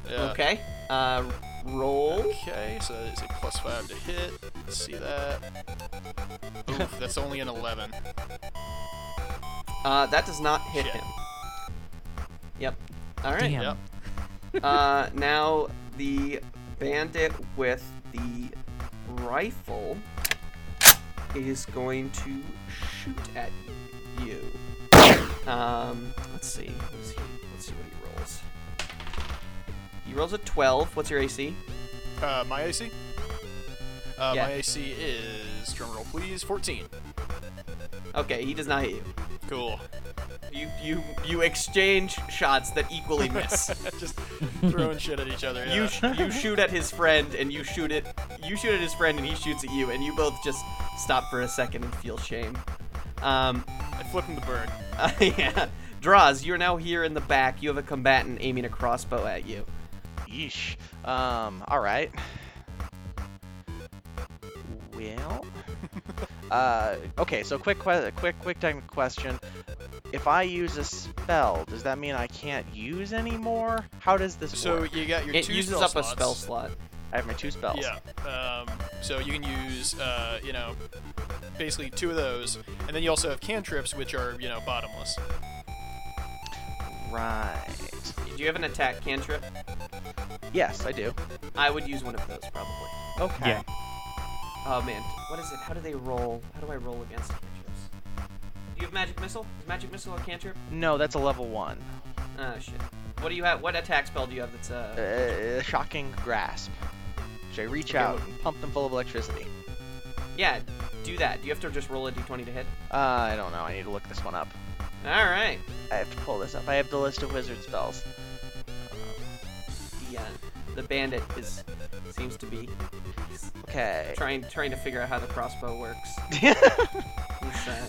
Yeah. Okay. Uh, roll. Okay, so it's a plus five to hit. Let's see that. Oof, that's only an 11. Uh, that does not hit Shit. him. Yep. All right. Damn. Yep. Uh, now the bandit with the rifle is going to shoot at you. Um, let's see. Let's see, let's see what he rolls. He rolls a 12. What's your AC? Uh, my AC. Uh, Yeah. My AC is drumroll please 14. Okay, he does not hit you. Cool. You you you exchange shots that equally miss. Just throwing shit at each other. You sh- you shoot at his friend and you shoot it. You shoot at his friend and he shoots at you, and you both just stop for a second and feel shame. Um, I flip him the bird. uh, yeah. Droz, you're now here in the back. You have a combatant aiming a crossbow at you. Yeesh. Um, alright. Well. uh, okay, so quick, que- quick, quick technical question. If I use a spell, does that mean I can't use anymore? How does this So work? So you got your It two uses spell up a spell slot. I have my two spells. Yeah. Um, so you can use, uh, you know, basically two of those, and then you also have cantrips, which are, you know, bottomless. Right. Do you have an attack cantrip? Yes, I do. I would use one of those probably. Okay. Yeah. Oh man, what is it? How do they roll? How do I roll against cantrips? Do you have magic missile? Is magic missile a cantrip? No, that's a level one. Ah shit. What do you have? What attack spell do you have that's uh? Uh, shocking grasp. Should I reach out and pump them full of electricity? Yeah, do that. Do you have to just roll a d20 to hit? Uh, I don't know. I need to look this one up. All right. I have to pull this up. I have the list of wizard spells. The uh, the bandit is seems to be Okay. trying trying to figure out how the crossbow works. Uh,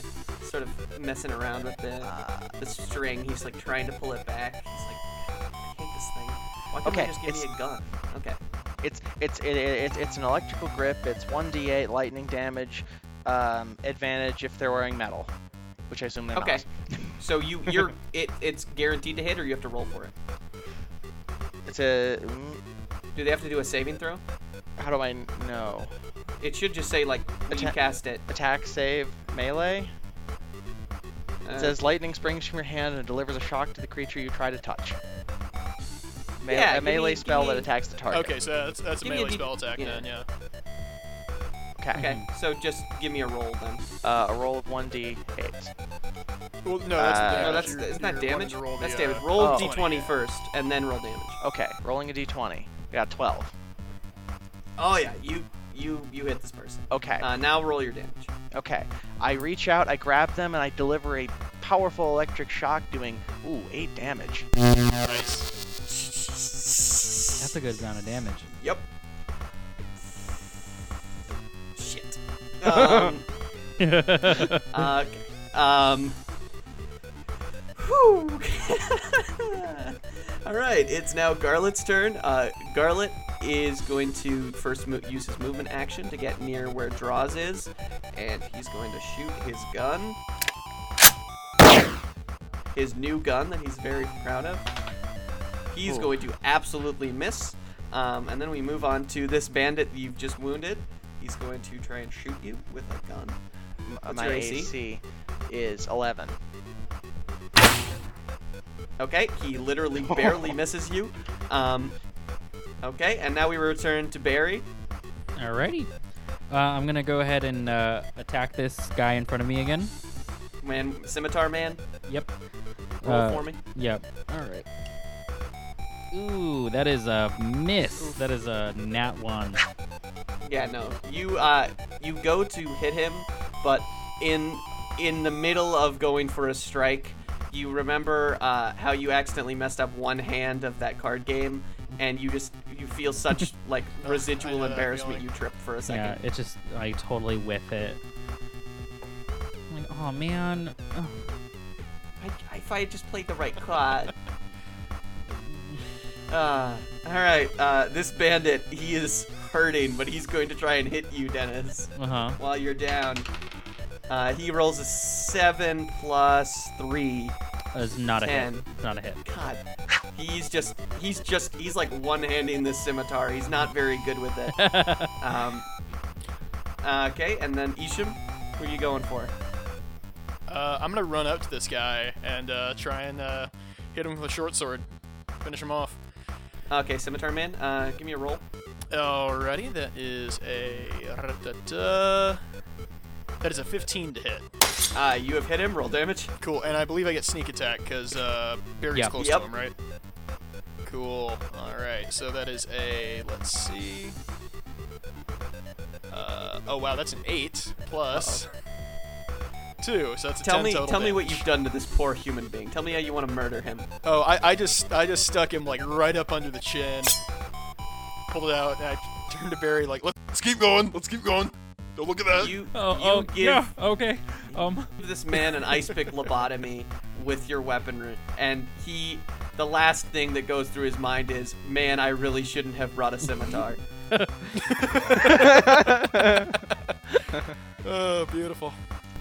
messing around with the Uh, the string. He's like trying to pull it back. He's like, I hate this thing. Why can't Okay, you just give me a gun? Okay. It's it's it, it, it's- it's an electrical grip. It's 1d8 lightning damage, um, advantage if they're wearing metal, which I assume they're Okay. not. So you you're it it's guaranteed to hit, or you have to roll for it. It's a. mm, Do they have to do a saving throw? How do I know? It should just say like when you cast it. Attack, save, melee. Uh, It says lightning springs from your hand and delivers a shock to the creature you try to touch. Me- Yeah, a give me- melee give spell that me- attacks the target. Okay, so that's, that's a Give me a melee D- spell attack yeah. then, yeah. Okay. okay, so just give me a roll then. Uh, a roll of 1d8. Well, no, that's Uh, no, that's You're- isn't that you're wanting damage? to roll That's the, damage. uh, Roll Oh. d20 first, and then roll damage. Okay, rolling a d20. I got 12. Oh yeah, you you you hit this person. Okay. Uh, now roll your damage. Okay. I reach out, I grab them, and I deliver a powerful electric shock doing, ooh, 8 damage. Nice. That's a good amount of damage. Yep. Shit. Um, uh, um. Whew. All right, it's now Garlett's turn. Uh, Garlett is going to first mo- use his movement action to get near where Droz is, and he's going to shoot his gun. His new gun that he's very proud of. He's Ooh. going to absolutely miss. Um, and then we move on to this bandit you've just wounded. He's going to try and shoot you with a gun. What's My AC? AC is 11. Okay, he literally barely misses you. Um, okay, and now we return to Berry. Alrighty. Uh, I'm gonna go ahead and uh, attack this guy in front of me again. Man, Scimitar Man, Yep. roll Uh, for me. Yep. All right. Ooh, that is a miss. That is a nat one. Yeah, no. You uh, you go to hit him, but in in the middle of going for a strike, you remember uh, how you accidentally messed up one hand of that card game, and you just you feel such like residual know embarrassment feeling. you trip for a second. Yeah, second. it's just I totally whiff it. I'm like, oh man. Ugh. I, if I had just played the right card. Uh, all right. Uh, this bandit, he is hurting, but he's going to try and hit you, Denis, Uh huh. while you're down. Uh, he rolls a seven plus three. It's not a hit. It's not a hit. God, he's just, he's just, he's like one-handing this scimitar. He's not very good with it. Um, uh, okay, and then Eshim, who are you going for? Uh, I'm gonna run up to this guy and uh, try and uh, hit him with a short sword. Finish him off. Okay, Scimitar Man, uh, give me a roll. Alrighty, that is a that is a 15 to hit. Uh, you have hit him. Roll damage. Cool, and I believe I get sneak attack because uh, Berry's Yeah. close Yep. to him, right? Cool. All right, so that is a let's see. Uh, oh wow, that's an eight plus two, so that's a Tell 10 me, total tell me what damage. you've done to this poor human being. Tell me how you want to murder him. Oh, I, I just I just stuck him like right up under the chin, pulled it out, and I turned to Berry like, Let's keep going. Let's keep going. Don't look at that. You, Oh, you oh, give yeah, okay. Um, this man an ice pick lobotomy with your weaponry, and he, the last thing that goes through his mind is, man, I really shouldn't have brought a scimitar. oh beautiful.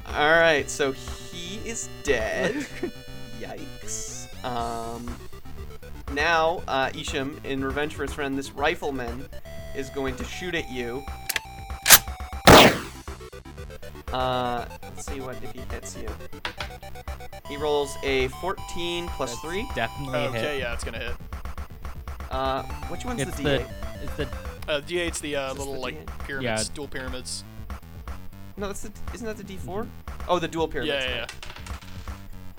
All right, so he is dead. Yikes. Um, now, uh, Eshim, in revenge for his friend, this rifleman is going to shoot at you. Uh, let's see what if he hits you. He rolls a 14 plus three. Definitely a Okay, hit. yeah, it's gonna hit. Uh, which one's It's the the D8? it's the Uh, D8's the uh, little the like pyramids, Yeah. dual pyramids. No, that's the. Isn't that the D4? Oh, the dual pyramids. Yeah, yeah,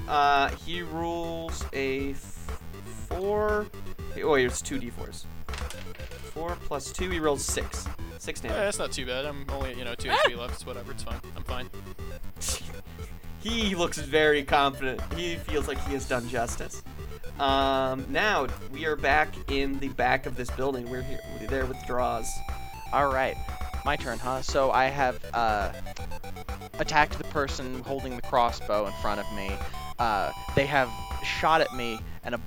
yeah. Uh, he rolls a f- four. Oh, wait, it's two d4s. Four plus two, he rolls six. Six Yeah, that's not too bad. I'm only you know two HP left. It's whatever. It's fine. I'm fine. he looks very confident. He feels like he has done justice. Um, now we are back in the back of this building. We're here. We're there with Droz. All right, my turn, huh? So I have uh, attacked the person holding the crossbow in front of me. Uh, they have shot at me, and a,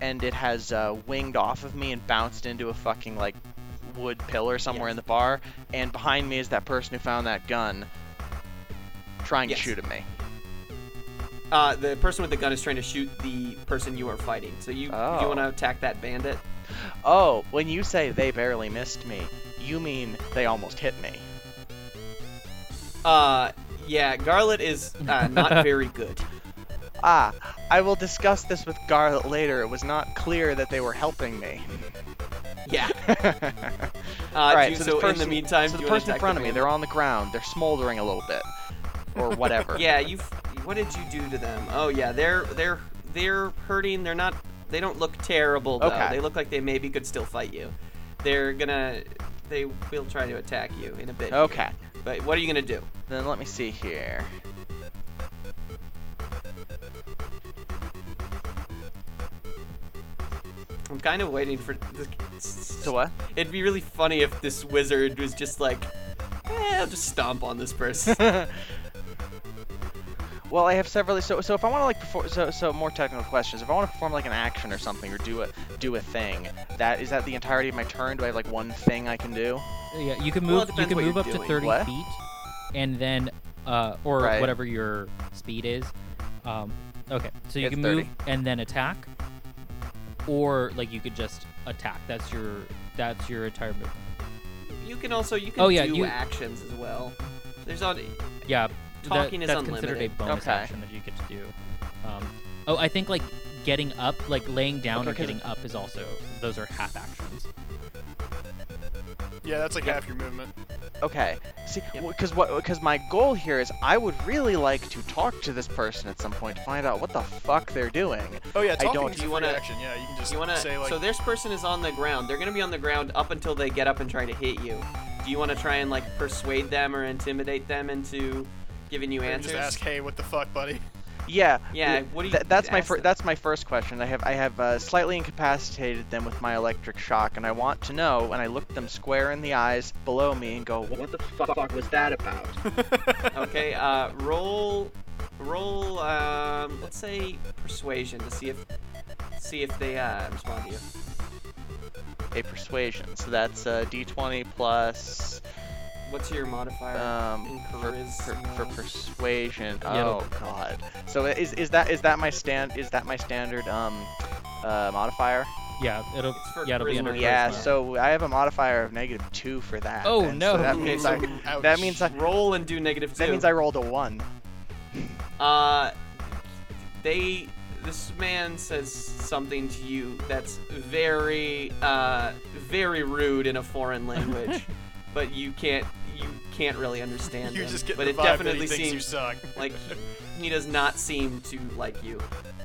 and it has uh, winged off of me and bounced into a fucking like wood pillar somewhere Yes. in the bar. And behind me is that person who found that gun, trying Yes. to shoot at me. Uh, the person with the gun is trying to shoot the person you are fighting. So you, Oh. you want to attack that bandit? Oh, when you say they barely missed me, you mean they almost hit me. Uh, yeah, Garlett is uh, not very good. Ah, I will discuss this with Garlett later. It was not clear that they were helping me. Yeah. Uh, Alright, do so, so, person, in the meantime, so the person in front of me, they're on the ground. They're smoldering a little bit, or whatever. Yeah, you. What did you do to them? Oh yeah, they're they're they're hurting. They're not. They don't look terrible though. Okay. They look like they maybe could still fight you. They're gonna. They will try to attack you in a bit. here. Okay. But what are you gonna do? Then let me see here. I'm kind of waiting for. This. So what? It'd be really funny if this wizard was just like, eh, I'll just stomp on this person. Well, I have several. So, so if I want to like perform, so, so more technical questions. If I want to perform like an action or something, or do a do a thing, that is that the entirety of my turn? Do I have like one thing I can do? Yeah, you can move. it you can move you're up to 30 What? feet, and then, uh, or Right. whatever your speed is. Um, okay, so you It's can 30. move and then attack, or like you could just attack. That's your that's your entire movement. you can also you can Oh, yeah, do you- actions as well. There's on. Yeah, Talking that, is that's considered a bonus Okay. action that you get to do. Um, oh, I think like getting up, like laying down Okay, or 'cause- getting up is also those are half actions. Yeah, that's like half your movement. Okay. See, because what? Because my goal here is I would really like to talk to this person at some point to find out what the fuck they're doing. Oh yeah, I talking don't- is Do you wanna- free action. Yeah, you can just You wanna? say like so this person is on the ground. They're gonna be on the ground up until they get up and try to hit you. Do you want to try and like persuade them or intimidate them into giving you or answers? just ask, hey, what the fuck, buddy? Yeah. Yeah, what do you- th- that's my fir- that's my first question. I have I have uh, slightly incapacitated them with my electric shock, and I want to know. And I look them square in the eyes below me and go, "What What the fuck was that about? Okay. Uh, roll, roll. Um, let's say persuasion to see if, see if they uh respond to you. a persuasion?" So that's uh, D20 plus What's your modifier? um in for, for, for persuasion. Yeah, it'll- Oh God. So is is that is that my stand is that my standard um uh, modifier? Yeah, it'll It's for yeah it'll be under charisma. Yeah. charisma. So I have a modifier of negative two for that. Oh, then. no. So that means so I Ouch. that means I roll and do negative two. that means I rolled a one. Uh, they this man says something to you that's very, uh, very rude in a foreign language, but you can't, you can't really understand You him. just get but the it vibe that definitely he thinks you seems suck. like he, he does not seem to like you.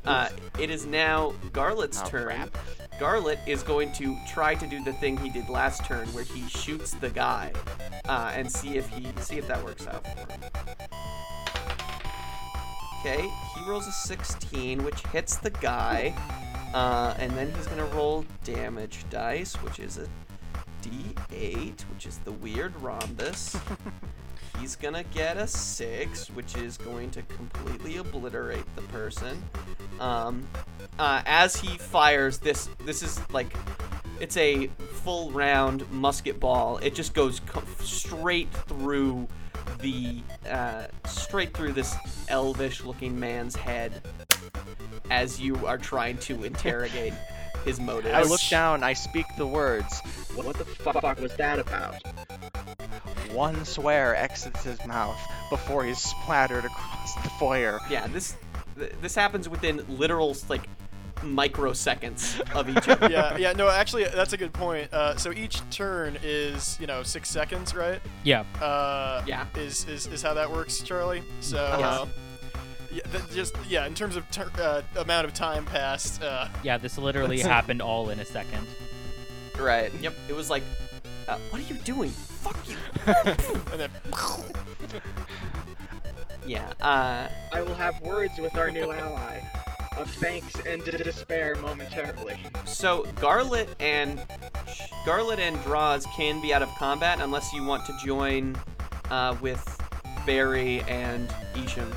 Uh, it is now Garlett's Oh, turn. crap. Garlett is going to try to do the thing he did last turn, where he shoots the guy, uh, and see if he see if that works out for him. Okay, he rolls a 16, which hits the guy, uh, and then he's gonna roll damage dice, which is a D8, which is the weird rhombus. He's gonna get a six, which is going to completely obliterate the person. Um, uh, as he fires this, this is like, it's a full round musket ball. It just goes co- straight through the, uh, straight through this elvish-looking man's head. As you are trying to interrogate his motives. I look down, I speak the words. What the fuck was that about? One swear exits his mouth before he's splattered across the foyer. Yeah, this this happens within literal like microseconds of each other. yeah, yeah. No, actually, that's a good point. Uh, so each turn is, you know, six seconds, right? Yeah. Uh, Yeah. Is, is is how that works, Charlie? So. Uh, yeah, that just yeah. In terms of tur uh, amount of time passed, uh, Yeah, this literally happened all in a second. Right. Yep. It was like, uh, what are you doing? Fuck you. and then Yeah. Uh, I will have words with our new ally. Of thanks and d- despair momentarily. so Garlett and Garlett and Droz can be out of combat unless you want to join uh, with Berry and Eshim.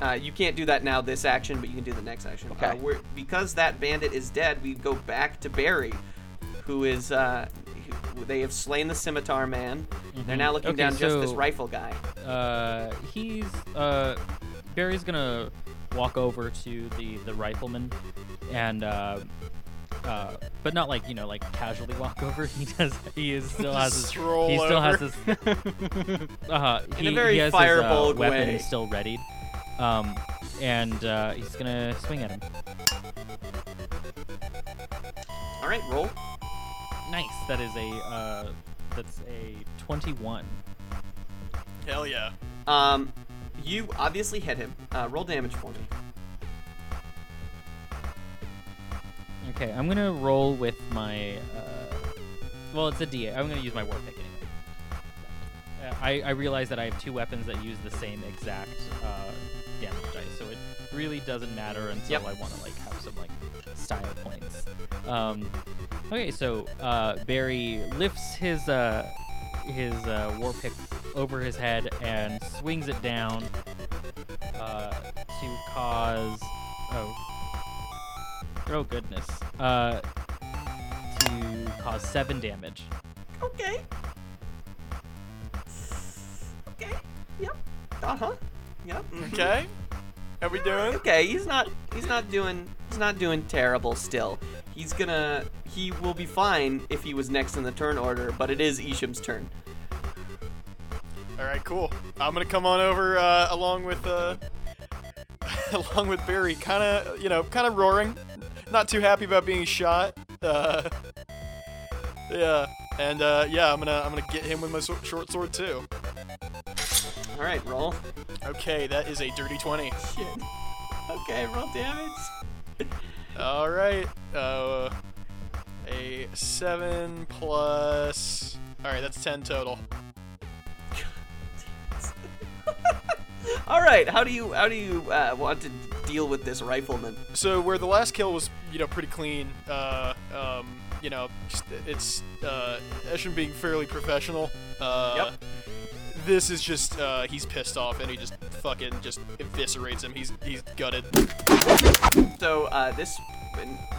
Uh, you can't do that now this action, but you can do the next action. Okay. Uh, we're, because that bandit is dead, we go back to Berry, who is. Uh, who- they have slain the scimitar man. They're now looking Okay, down just this rifle guy. Uh, he's uh, Berry's gonna walk over to the the rifleman, and uh, uh, but not like you know like casually walk over. He does. He is still has his. Stroll he still has his. uh, In he, a very he has firebolt his, uh, weapon way. still readied. Um, and uh, he's gonna swing at him. All right, roll. Nice. That is a uh, that's a twenty-one. hell yeah. Um, you obviously hit him. Uh, roll damage for me. Okay, I'm gonna roll with my. Uh, well, it's a D8. I'm gonna use my war pick anyway. Uh, I I realize that I have two weapons that use the same exact uh, damage dice, so it really doesn't matter until Yep. I want to like have some like style points. Um, okay, so uh, Berry lifts his uh, his uh, war pick over his head and swings it down uh, to cause. Oh. Oh goodness. Uh, to cause seven damage. Okay. Okay. Yep. Uh huh. Yep. Okay. How we doing? Okay. He's not. He's not doing. He's not doing terrible. Still, he's gonna. He will be fine if he was next in the turn order, but it is Eshim's turn. All right, cool. I'm gonna come on over uh, along with uh, along with Berry, kind of you know, kind of roaring, not too happy about being shot. Uh, yeah, and uh, yeah, I'm gonna I'm gonna get him with my short sword too. All right. Roll. Okay, that is a dirty twenty. Shit. Okay. Roll damage. All right, uh, a seven plus. All right, that's ten total. All right. How do you how do you uh, want to deal with this rifleman? So where the last kill was, you know, pretty clean. Uh, um, you know, just- it's uh, Eshim being fairly professional. Uh, Yep. This is just uh, he's pissed off and he just fucking just eviscerates him. He's he's gutted. So uh, this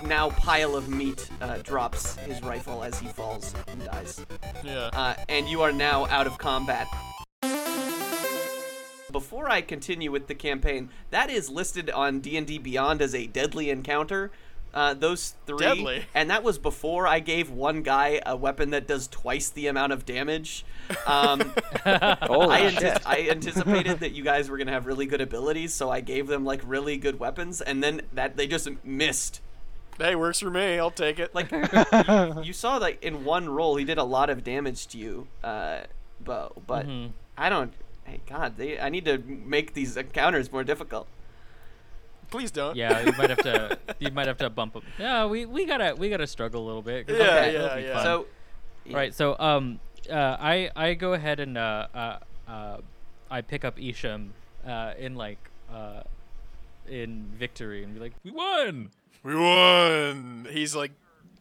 now pile of meat uh, drops his rifle as he falls and dies. Yeah. uh, and you are now out of combat. Before I continue with the campaign, that is listed on D&D Beyond as a deadly encounter, Uh, those three, Deadly. and that was before I gave one guy a weapon that does twice the amount of damage. Um, I, shit. antis- I anticipated that you guys were gonna have really good abilities, so I gave them like really good weapons, and then that they just missed. Hey, works for me. I'll take it. Like you, you saw, like in one roll, he did a lot of damage to you, uh, Bo. But Mhm. I don't. Hey, God, they, I need to make these encounters more difficult. Please don't. Yeah, you might have to. You might have to bump them. Yeah, we, we gotta we gotta struggle a little bit. Yeah, Okay. yeah, yeah. fun. So, Right. So um, uh, I I go ahead and uh, uh, uh, I pick up Eshim uh, in like uh, in victory and be like, We won. We won. He's like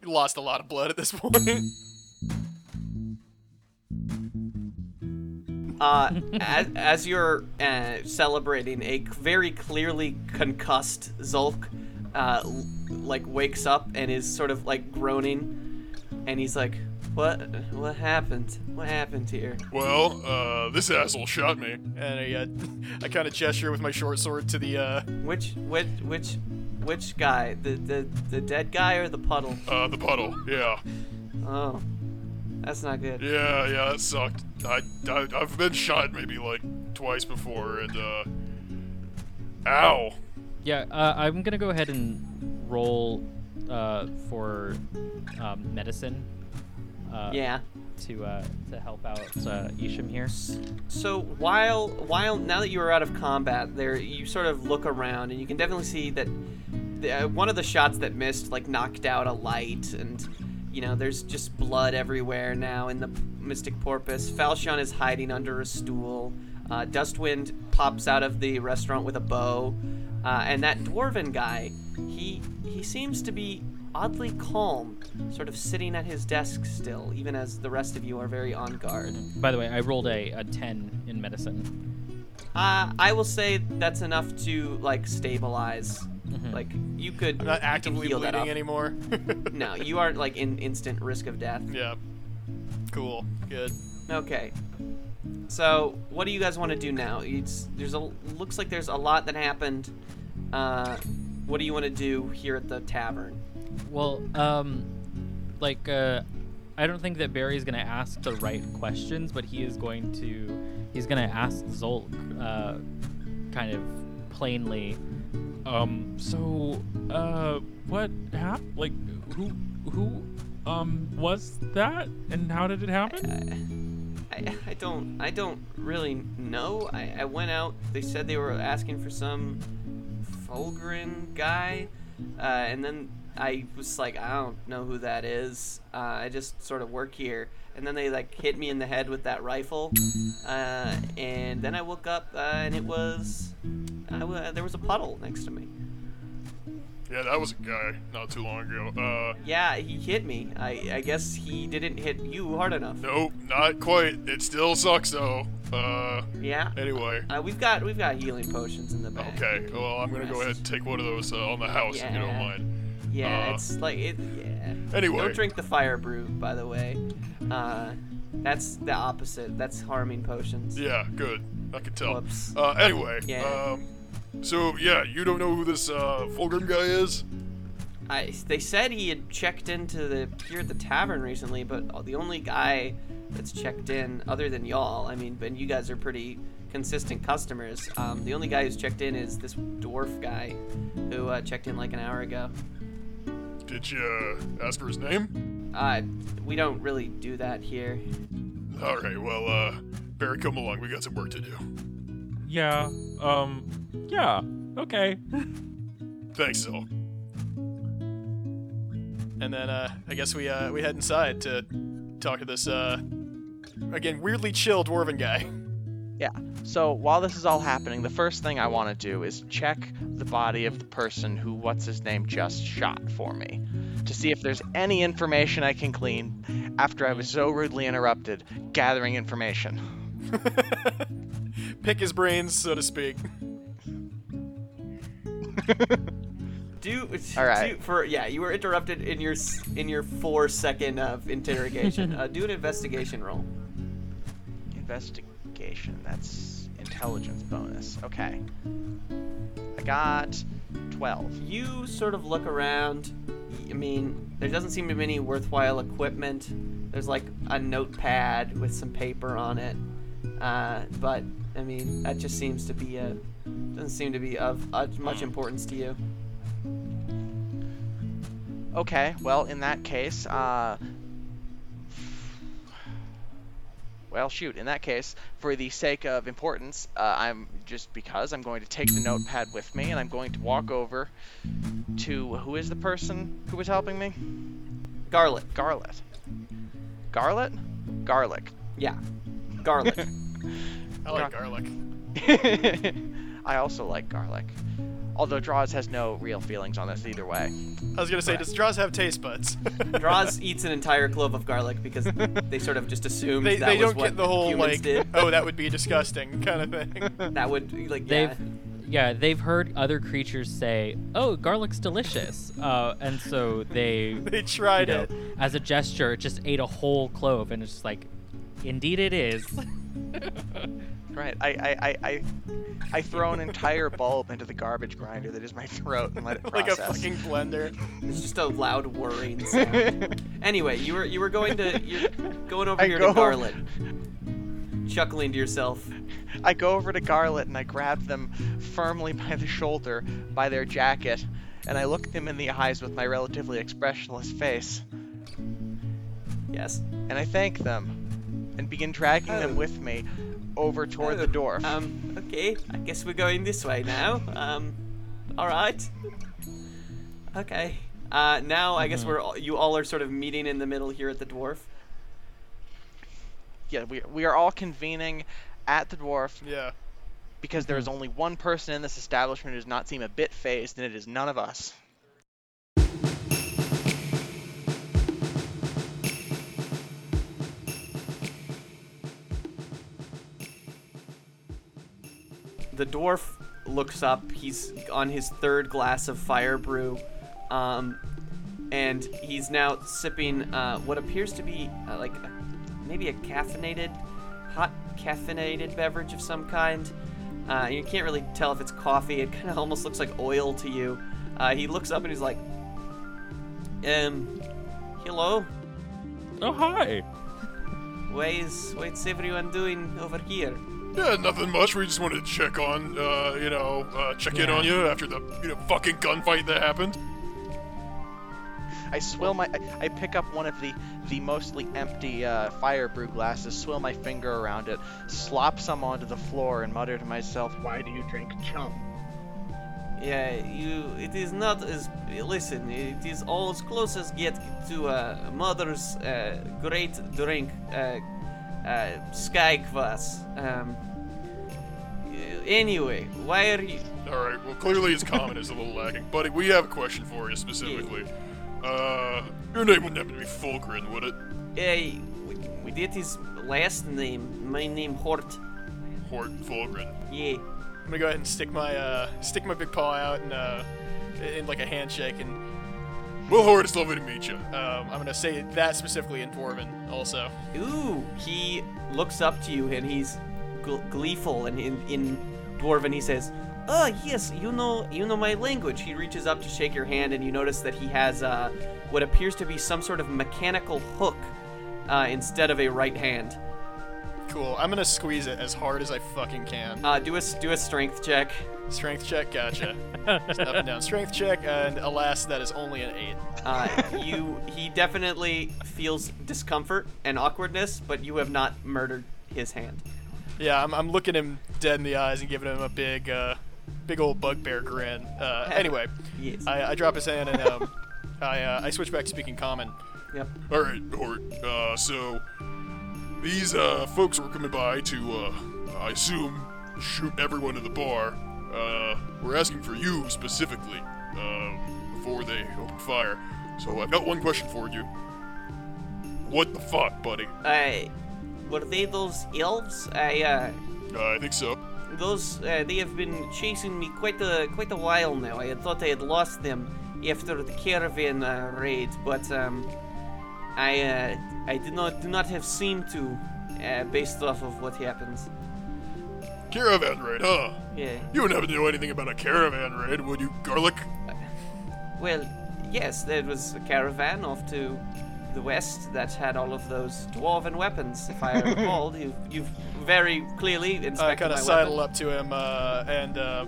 lost a lot of blood at this point. uh, as, as you're uh, celebrating, a very clearly concussed Zolk, uh, l- like wakes up and is sort of like groaning, and he's like, "What? What happened? What happened here?" Well, uh, this asshole shot me. and I, uh, I kind of gesture with my short sword to the. Uh, Which which which which guy? The the the dead guy or the puddle? Uh, the puddle. Yeah. Oh, that's not good. Yeah, yeah, that sucked. I, I, I've been shot maybe like twice before, and, uh. Ow. yeah, uh, I'm gonna go ahead and roll uh, for um, medicine. Uh, Yeah. To uh, to help out uh, Eshim here. So while while now that you are out of combat, there you sort of look around and you can definitely see that the, uh, one of the shots that missed like knocked out a light and you know there's just blood everywhere now in the Mystic Porpoise. Falchion is hiding under a stool. Uh, Dustwind pops out of the restaurant with a bow, uh, and that dwarven guy, he he seems to be oddly calm, sort of sitting at his desk still, even as the rest of you are very on guard. By the way, I rolled a, a ten in medicine. Uh, I will say that's enough to like stabilize. Like you could. I'm not actively heal that bleeding anymore. No, you aren't like in instant risk of death. yeah. Cool. Good. Okay. So what do you guys want to do now? It's there's a looks like there's a lot that happened. Uh, what do you want to do here at the tavern? Well, um, like, uh, I don't think that Berry's gonna ask the right questions, but he is going to, he's gonna ask Zolk, uh, kind of plainly. Um. So, uh, what happened? Like, who, who, um, was that, and how did it happen? I, I don't I don't really know. I, I went out. They said they were asking for some Fulgrin guy, uh, and then I was like, I don't know who that is. Uh, I just sort of work here. And then they like hit me in the head with that rifle, uh, and then I woke up uh, and it was I w- there was a puddle next to me. Yeah, that was a guy not too long ago. Uh, Yeah, he hit me. I I guess he didn't hit you hard enough. nope, not quite. It still sucks though. Uh, Yeah. anyway. Uh, we've got we've got healing potions in the back. Okay, well, I'm gonna go ahead and take one of those uh, on the house if you don't Yeah. mind. Yeah, Uh, it's like it. Yeah. Anyway. Don't drink the fire brew, by the way. Uh, that's the opposite. That's harming potions. Yeah, good. I can tell. Whoops. Uh, anyway, Yeah. um, so yeah, you don't know who this uh, Fulgrim guy is? I they said he had checked into the here at the tavern recently, but the only guy that's checked in, other than y'all, I mean, and you guys are pretty consistent customers. Um, the only guy who's checked in is this dwarf guy, who uh, checked in like an hour ago. Did you uh, ask for his name? Uh, we don't really do that here. All right, well, uh, Berry, come along. We got some work to do. Yeah. Um. Yeah. Okay. Thanks, Zol. And then uh, I guess we uh, we head inside to talk to this uh, again weirdly chill dwarven guy. Yeah. So while this is all happening, the first thing I want to do is check the body of the person who what's his name just shot for me to see if there's any information I can glean after I was so rudely interrupted gathering information. Pick his brains, so to speak. Do, All right. do for yeah, you were interrupted in your in your four second of interrogation. uh, do an investigation roll. Investigation. That's intelligence bonus. Okay. I got 12. You sort of look around. I mean, there doesn't seem to be any worthwhile equipment. There's like a notepad with some paper on it. Uh, but I mean, that just seems to be a doesn't seem to be of uh, much importance to you. Okay, well, in that case, uh. Well, shoot, in that case, for the sake of importance, uh, I'm just because I'm going to take the notepad with me and I'm going to walk over to who is the person who was helping me? Garlic. Garlett. Garlett? Garlic. Yeah. Garlic. I like garlic. I also like garlic. Although Droz has no real feelings on this either way. I was gonna say, does Droz have taste buds? Droz eats an entire clove of garlic because they sort of just assumed they that they was don't what get the whole humans like, did. oh, that would be disgusting kind of thing. That would like They've yeah. yeah, they've heard other creatures say, "Oh, garlic's delicious," uh, and so they, they you tried know, it. as a gesture, it just ate a whole clove, and it's just like, indeed it is. Right. I, I, I, I, I throw an entire bulb into the garbage grinder that is my throat and let it process. Like a fucking blender. It's just a loud whirring sound. anyway, you were you were going to you're going over I here go- to Garlett, chuckling to yourself. I go over to Garlett and I grab them firmly by the shoulder, by their jacket, and I look them in the eyes with my relatively expressionless face, Yes. and I thank them, and begin dragging Oh. them with me over toward the Oh, dwarf. Um. Okay. I guess we're going this way now. Um. All right. Okay. Uh. Now I guess we're all, you all are sort of meeting in the middle here at the dwarf. yeah, we, we are all convening at the dwarf Yeah. because there is only one person in this establishment who does not seem a bit phased, and it is none of us. The dwarf looks up. He's on his third glass of fire brew, um, and he's now sipping uh, what appears to be uh, like a, maybe a caffeinated, hot caffeinated beverage of some kind. Uh, you can't really tell if it's coffee. It kind of almost looks like oil to you. Uh, he looks up and he's like, "Um, hello. Oh, hi. Why is what's everyone doing over here?" Yeah, nothing much. We just wanted to check on, uh, you know, uh, check in Yeah. on you after the, you know, fucking gunfight that happened. I swill my. I, I pick up one of the the mostly empty uh, fire brew glasses, swill my finger around it, slop some onto the floor, and mutter to myself, Why do you drink chum? Yeah, you. It is not as. Listen, it is all as close as get to a mother's uh, great drink, uh, uh, Sky Kvass. Um. uh, Anyway, why are you? All right. Well, clearly his comment is a little lacking, buddy. We have a question for you specifically. Uh, your name wouldn't happen to be Fulgrin, would it? Hey, we, we did his last name. My name Hort. Hort Fulgrin. Yeah. I'm gonna go ahead and stick my uh, stick my big paw out and uh, in like a handshake, and Well, Hort, it's lovely to meet you. um, I'm gonna say that specifically in Dwarven also. Ooh, he looks up to you and he's gl- gleeful and in, in dwarven he says, "Oh yes, you know you know my language." He reaches up to shake your hand and you notice that he has uh, what appears to be some sort of mechanical hook uh, instead of a right hand. Cool. I'm gonna squeeze it as hard as I fucking can. Uh, do a do a strength check. Strength check, gotcha. Just up and down. Strength check, and alas, that is only an eight. Uh, you he definitely feels discomfort and awkwardness, but you have not murdered his hand. Yeah, I'm, I'm looking him dead in the eyes and giving him a big, uh, big old bugbear grin. Uh, anyway, Yes. I, I drop his hand and um, I, uh, I switch back to speaking common. Yep. All right, Hort. Uh, so these uh folks were coming by to, uh, I assume, shoot everyone in the bar. Uh, we're asking for you specifically, uh, before they open fire. So I've got one question for you. What the fuck, buddy? Uh, were they those elves? I uh. Uh, I think so. Those uh, they have been chasing me quite a quite a while now. I had thought I had lost them after the caravan uh, raid, but um, I uh, I did not do not have seemed to, uh, based off of what happens. Caravan raid, huh? Yeah. You wouldn't happen to know anything about a caravan raid, would you, Garlic? Well, yes, there was a caravan off to the west that had all of those dwarven weapons. If I recall, you you've very clearly I inspected kind of sidle weapon. up to him, uh, and uh,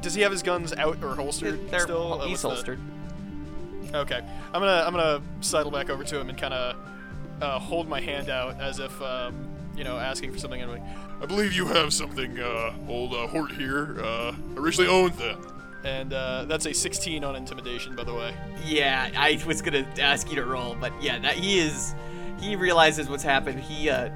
does he have his guns out or holstered They're still? Uh, he's what's the- holstered. Okay, I'm gonna I'm gonna sidle back over to him and kind of uh, hold my hand out as if um, you know asking for something. And I'm like, I believe you have something, uh, old uh, Hort here, uh, originally owned that. and uh, that's a 16 on intimidation, by the way. Yeah, I was gonna ask you to roll, but yeah, that he is. He realizes what's happened. He uh,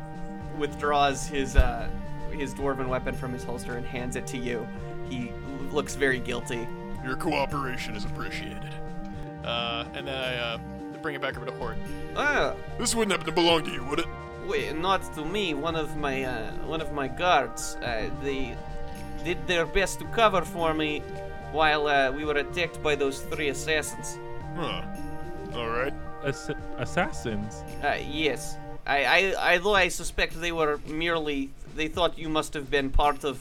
withdraws his uh, his dwarven weapon from his holster and hands it to you. He looks very guilty. Your cooperation is appreciated. Uh, and then I uh, bring it back over to Hort. Ah, This wouldn't happen to belong to you, would it? wait, not to me. One of my uh, one of my guards. Uh, they did their best to cover for me while uh, we were attacked by those three assassins. Huh. Alright. Ass- assassins. Uh, yes. I, I, although I suspect they were merely, they thought you must have been part of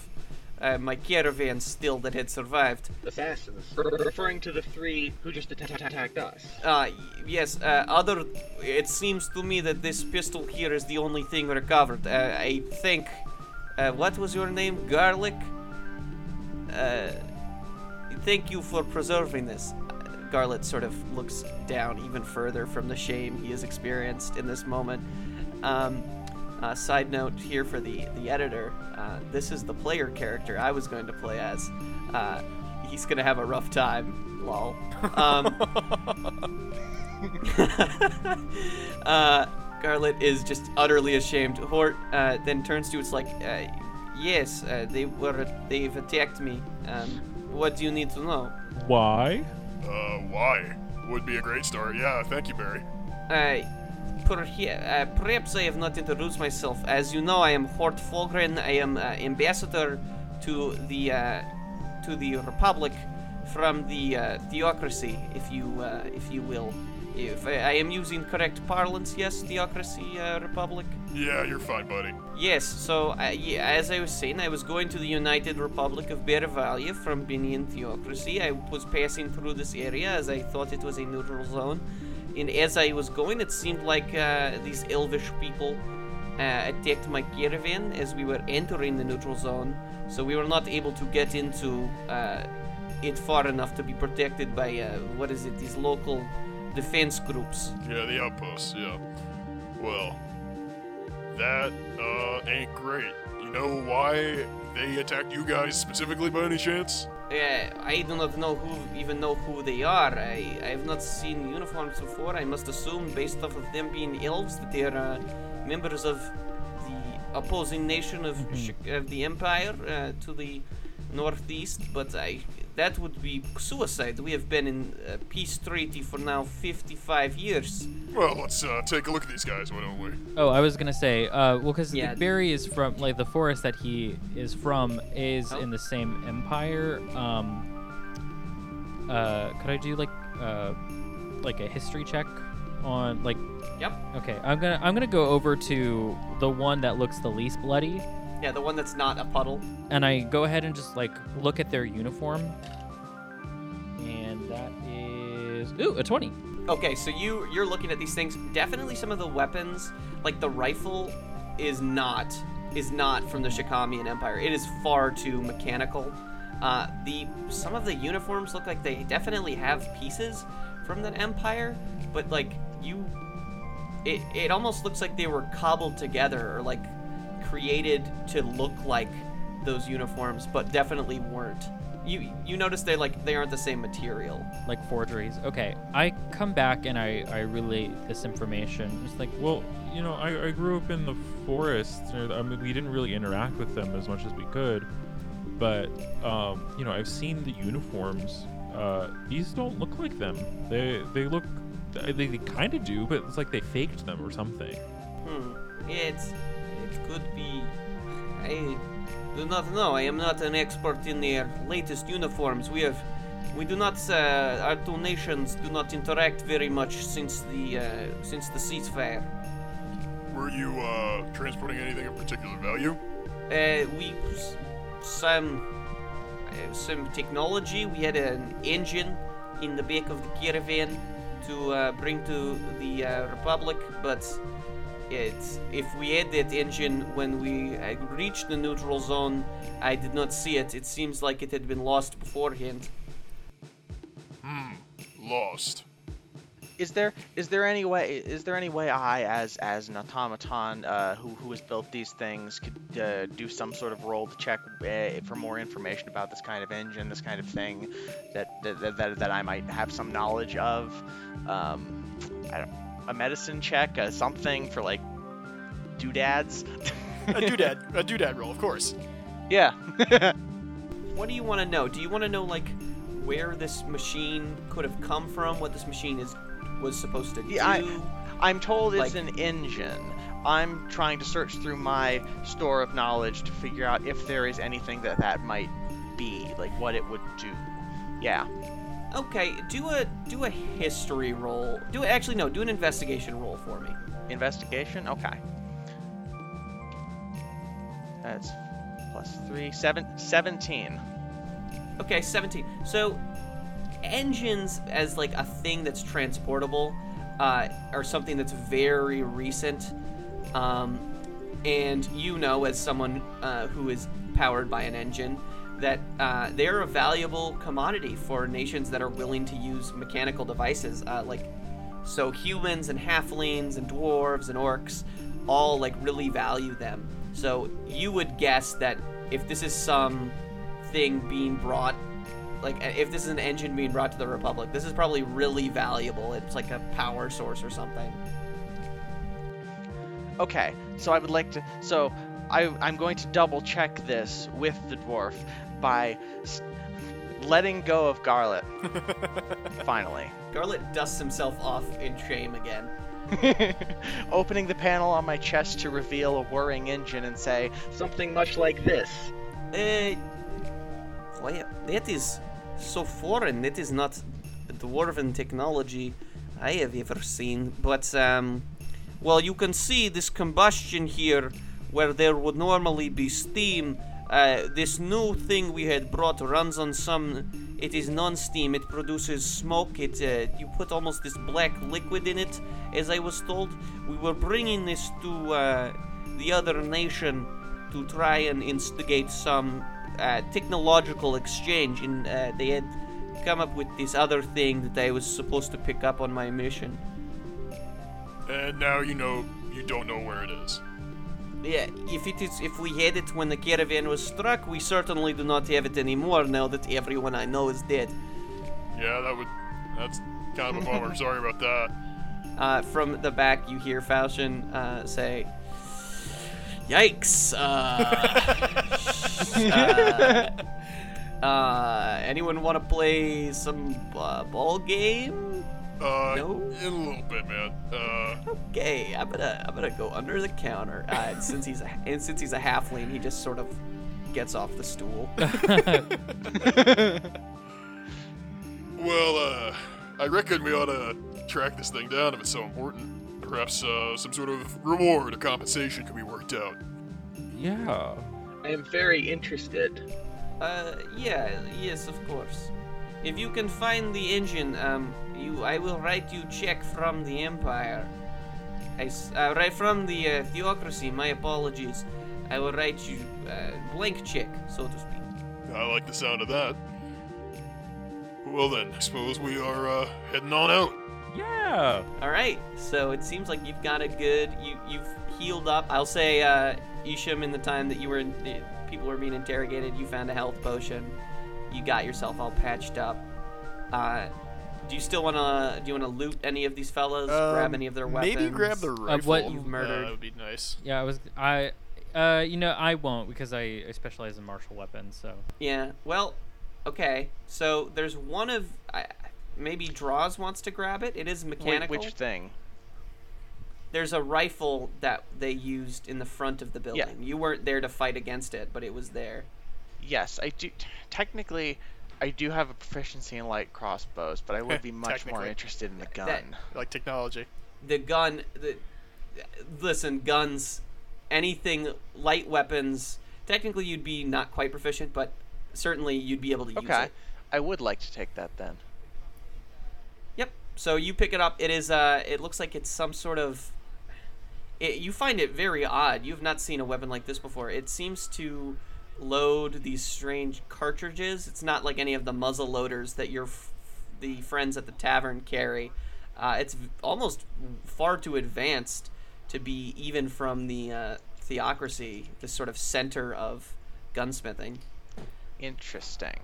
uh, my caravan still that had survived. Assassins. Referring to the three who just atta- atta- attacked us. Uh, yes, uh, other, it seems to me that this pistol here is the only thing recovered. Uh, I think, uh, what was your name? Garlic? Uh, thank you for preserving this. Garlett sort of looks down even further from the shame he has experienced in this moment. Um, uh, side note here for the the editor: uh, this is the player character I was going to play as. Uh, he's gonna have a rough time. Lol. Um, uh, Garlett is just utterly ashamed. Hort uh, then turns to it's like, uh, yes, uh, they were they've attacked me. Um, what do you need to know? Why? Uh, why? Would be a great start. Yeah, thank you, Berry. Uh, uh, perhaps I have not introduced myself. As you know, I am Hort Fulgren. I am uh, ambassador to the uh, to the Republic from the uh, theocracy, if you uh, if you will. If I, I am using correct parlance, yes, theocracy, uh, Republic. Yeah, you're fine, buddy. Yes, so yeah, as I was saying, I was going to the United Republic of Beravalia from Binian Theocracy. I was passing through this area as I thought it was a neutral zone. And as I was going, it seemed like uh, these elvish people uh, attacked my caravan as we were entering the neutral zone. So we were not able to get into uh, it far enough to be protected by, uh, what is it, these local defense groups. Yeah, the outposts, yeah. Well, that, uh, ain't great. You know why they attacked you guys specifically by any chance? Uh, I do not know who even know who they are. I, I have not seen uniforms before. I must assume, based off of them being elves, that they are uh, members of the opposing nation of Sh- of the Empire uh, to the northeast. But I that would be suicide. We have been in uh, peace treaty for now 55 years. Well, let's, uh, take a look at these guys, why don't we? Oh, I was gonna say, uh, well, because Yeah. Berry is from like the forest that he is from is Oh. in the same empire. Um, uh, could I do like uh, like a history check on like? Yep. Okay, I'm gonna I'm gonna go over to the one that looks the least bloody, Yeah, the one that's not a puddle. and I go ahead and just like look at their uniform, and that is ooh a twenty. Okay, so you you're looking at these things. Definitely some of the weapons, like the rifle, is not is not from the Shikamian Empire. It is far too mechanical. Uh, the some of the uniforms look like they definitely have pieces from that empire, but like you, it it almost looks like they were cobbled together or like created to look like those uniforms, but definitely weren't. You you notice they like they aren't the same material. like forgeries. Okay, I come back and I, I relay this information. It's like, Well, you know, I, I grew up in the forest. I mean, we didn't really interact with them as much as we could. But, um, you know, I've seen the uniforms. Uh, these don't look like them. They they look, they, they kind of do, but it's like they faked them or something. Hmm. It's it could be. I do not know. I am not an expert in their latest uniforms. We have, we do not. Uh, our two nations do not interact very much since the uh, since the ceasefire. Were you, uh, transporting anything of particular value? Uh, we some uh, some technology. We had an engine in the back of the caravan to uh, bring to the uh, Republic, but it's if we had that engine when we uh, reached the neutral zone, I did not see it. It seems like it had been lost beforehand. Hmm, Lost. Is there is there any way is there any way I as as an automaton uh, who who has built these things could uh, do some sort of roll to check uh, for more information about this kind of engine, this kind of thing that that, that, that I might have some knowledge of? Um, I don't, a medicine check, uh, something for like doodads. a doodad, a doodad roll, of course. yeah. What do you want to know? Do you want to know like where this machine could have come from? What this machine is was supposed to Yeah, I- do? I'm told it's an engine. I'm trying to search through my store of knowledge to figure out if there is anything that that might be, like what it would do. Yeah. Okay, do a do a history roll. Do actually no, do an investigation roll for me. Investigation? Okay. That's plus three, seven, 17. Okay, 17. So engines as like a thing that's transportable uh, are something that's very recent. Um, and you know, as someone uh, who is powered by an engine, that uh, they're a valuable commodity for nations that are willing to use mechanical devices. Uh, like, so humans and halflings and dwarves and orcs all like really value them. So you would guess that if this is some thing being brought like if this is an engine being brought to the republic this is probably really valuable it's like a power source or something Okay, so I would like to. So I, I'm going to double check this with the dwarf by letting go of Garlett. Finally. garlett dusts himself off in shame again Opening the panel on my chest to reveal a whirring engine and say, Something much like this. uh why that is so foreign that is not dwarven technology i have ever seen but um well you can see this combustion here where there would normally be steam uh, this new thing we had brought runs on some it is non-steam it produces smoke it uh, you put almost this black liquid in it as i was told we were bringing this to uh, the other nation to try and instigate some uh, technological exchange and uh, they had come up with this other thing that i was supposed to pick up on my mission And now you know you don't know where it is. Yeah, if it is, if we had it when the caravan was struck, we certainly do not have it anymore now that everyone I know is dead. Yeah, that would. That's kind of a bummer. Sorry about that. Uh, from the back, you hear Falchion uh, say, "Yikes!" Uh, uh, uh, anyone want to play some uh, ball game? Uh, No? in a little bit, man. Uh, Okay, I'm gonna I'm gonna go under the counter. Uh, and since he's a and since he's a halfling, he just sort of gets off the stool. well, uh, I reckon we ought to track this thing down if it's so important. Perhaps uh, some sort of reward or compensation could be worked out. Yeah. I am very interested. Uh, yeah, yes, of course. If you can find the engine, um, you, I will write you check from the Empire. I, s- uh, right from the uh, theocracy. My apologies. I will write you uh, blank check, so to speak. I like the sound of that. Well then, I suppose we are uh, heading on out. Yeah. All right. So it seems like you've got a good. You you've healed up. I'll say, uh, Eshim, in the time that you were in, people were being interrogated, you found a health potion. You got yourself all patched up. Uh, do you still wanna? Do you wanna loot any of these fellas? grab Um, any of their weapons? Maybe grab the rifle. what you've murdered. Uh, would be nice. Yeah, I was I uh you know, I won't because I, I specialize in martial weapons, so Yeah. Well, okay. So there's one of I maybe Droz wants to grab it. It is Wait, mechanical. which thing? There's a rifle that they used in the front of the building. Yeah. You weren't there to fight against it, but it was there. Yes, I do. Technically, I do have a proficiency in light crossbows, but I would be much more interested in the gun. That- Like technology. The gun. The listen, guns. Anything light weapons technically you'd be not quite proficient, but certainly you'd be able to use Okay. it. I would like to take that then. Yep. So you pick it up. It is. Uh, it looks like it's some sort of. It, you find it very odd. You've not seen a weapon like this before. It seems to load these strange cartridges. It's not like any of the muzzle loaders that your f- the friends at the tavern carry. Uh, it's almost far too advanced to be even from the uh, theocracy, this sort of center of gunsmithing. Interesting.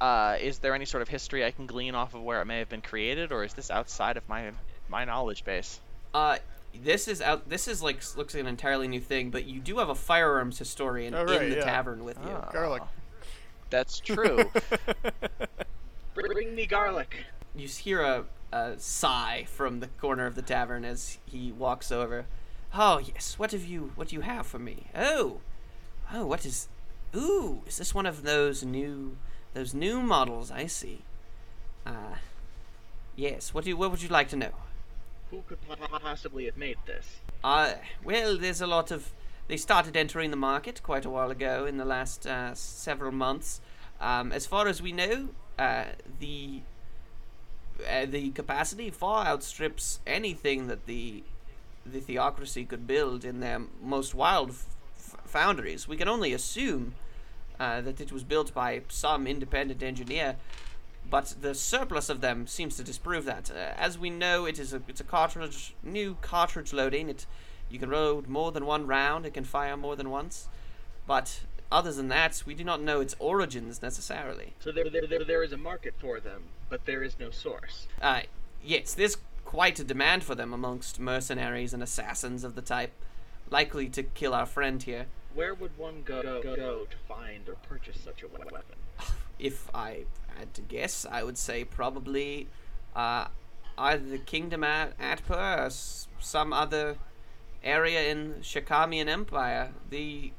Uh, is there any sort of history I can glean off of where it may have been created, or is this outside of my my knowledge base? Uh, this is out. This is like looks like an entirely new thing, but you do have a firearms historian Oh, right, in the yeah. tavern with you. Ah, Garlic. That's true. Bring me garlic. You hear a, a sigh from the corner of the tavern as he walks over. Oh yes, what have you? What do you have for me? Oh, oh, what is? Ooh, is this one of those new, those new models? I see. Uh, yes. What do? You, what would you like to know? Who could possibly have made this? Uh, well, there's a lot of. They started entering the market quite a while ago in the last uh, several months. Um, as far as we know, uh, the uh, the capacity far outstrips anything that the the theocracy could build in their most wild f- foundries. We can only assume uh, that it was built by some independent engineer, but the surplus of them seems to disprove that. Uh, as we know, it is a it's a cartridge new cartridge loading. It you can load more than one round. It can fire more than once, but other than that, we do not know its origins necessarily. So there, there, there, there is a market for them, but there is no source. Uh, yes, there's quite a demand for them amongst mercenaries and assassins of the type, likely to kill our friend here. Where would one go, go, go to find or purchase such a weapon? If I had to guess, I would say probably uh, either the Kingdom at Atpur or s- some other area in Shakamian Empire. The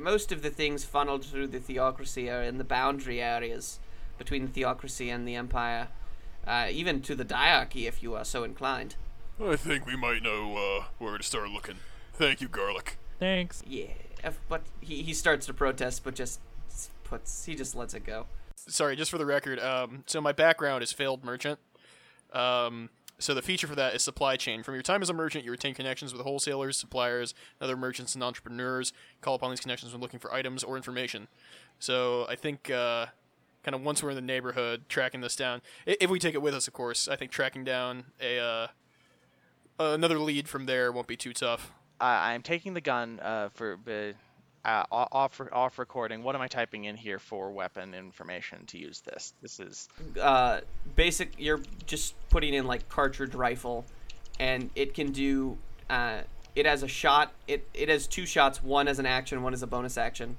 most of the things funneled through the theocracy are in the boundary areas between the theocracy and the empire, uh, even to the diarchy, if you are so inclined. I think we might know uh, where to start looking. Thank you, Garlic. Thanks. Yeah, but he, he starts to protest, but just puts he just lets it go. Sorry, just for the record. Um, so my background is failed merchant. Um, so the feature for that is supply chain. From your time as a merchant, you retain connections with wholesalers, suppliers, other merchants and entrepreneurs. Call upon these connections when looking for items or information. So I think uh, kind of once we're in the neighborhood, tracking this down. If we take it with us, of course. I think tracking down a uh, another lead from there won't be too tough. I'm taking the gun uh, for uh, uh, off off recording. What am I typing in here for weapon information to use this? This is uh, basic. You're just putting in like cartridge rifle, and it can do. Uh, it has a shot. It it has two shots. One as an action. One as a bonus action.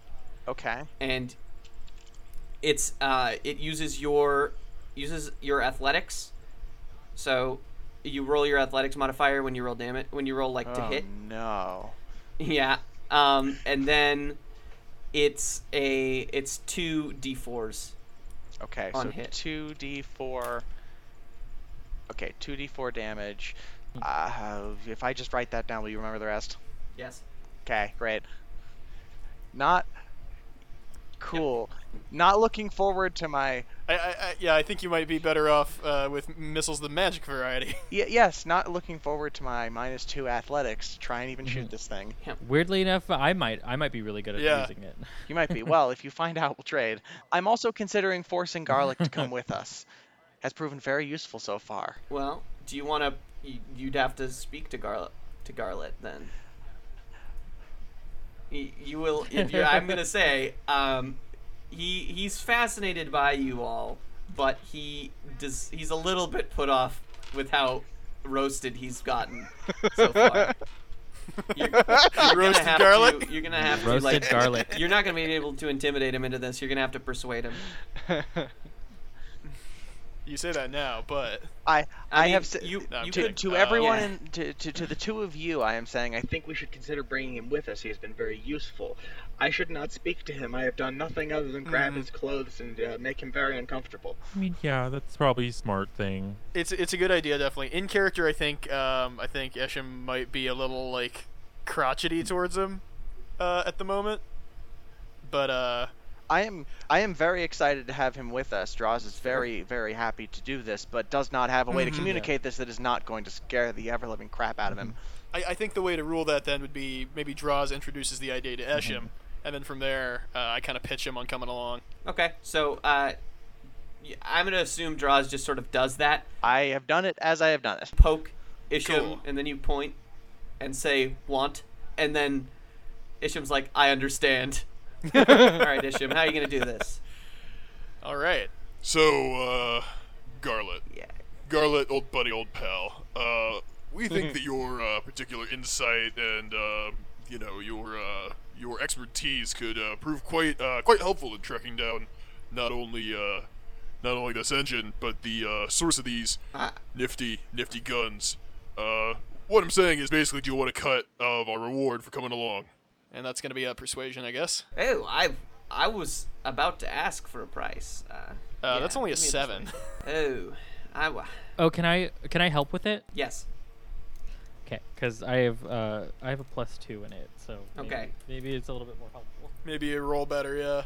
okay. And it's uh, it uses your uses your athletics. So you roll your athletics modifier when you roll damage when you roll like to oh hit. no. Yeah. Um, and then it's a it's two d4s. Okay, so hit. two d four. Okay, two d four damage. Uh, if I just write that down, will you remember the rest? Yes. Okay, great. Not cool. Not looking forward to my. I, I, I, yeah, I think you might be better off uh, with missiles the magic variety. Y- yes, not looking forward to my minus two athletics to try and even shoot this thing. Yeah, Weirdly enough, I might I might be really good at Yeah. using it. You might be. Well, if you find out, we'll trade. I'm also considering forcing Garlic to come with us. Has proven very useful so far. Well, do you want to? You'd have to speak to Garlett to Garlett then. Y- You will. if you- I'm gonna say, um, he he's fascinated by you all, but he does. He's a little bit put off with how roasted he's gotten so far. You're, you're gonna Roasted have garlic? To, you're gonna have to Roasted like. garlic. You're not gonna be able to intimidate him into this. You're gonna have to persuade him. You say that now, but I I I, mean, have s- you- No, I'm you to, kidding. could to Uh, everyone yeah. in, to, to to the two of you. I am saying I I think we should consider bringing him with us. He has been very useful. I should not speak to him. I have done nothing other than grab Mhm. his clothes and uh, make him very uncomfortable. I mean, yeah, that's probably a smart thing. it's it's a good idea definitely. In character, I think um, I think Eshim might be a little like crotchety towards him uh, at the moment. But uh, I am I am very excited to have him with us. Droz is very very happy to do this, but does not have a way to Mhm. communicate this that is not going to scare the ever living crap out of him. I, I think the way to rule that then would be maybe Droz introduces the idea to Eshim, and then from there uh, I kind of pitch him on coming along. Okay, so uh, y- I'm gonna assume Droz just sort of does that. I have done it as I have done it. Poke Eshim, Cool. and then you point and say "want," and then Eshim's like, "I understand." All right, Eshim, how are you gonna do this? All right. So, uh, Garlett. Yeah. Garlett, old buddy, old pal. Uh, we think that your uh, particular insight and uh, you know your uh, your expertise could uh, prove quite uh, quite helpful in tracking down not only uh, not only this engine but the uh, source of these Ah. nifty nifty guns. Uh, what I'm saying is basically, do you want a cut of our reward for coming along? And that's gonna be a persuasion, I guess. Oh, I I was about to ask for a price. Uh, Uh, yeah, that's only a give me seven. Oh, I wa- Oh, can I can I help with it? yes. Okay, because I have uh I have a plus two in it, so maybe, Okay. maybe it's a little bit more helpful. Maybe you roll better. Yeah.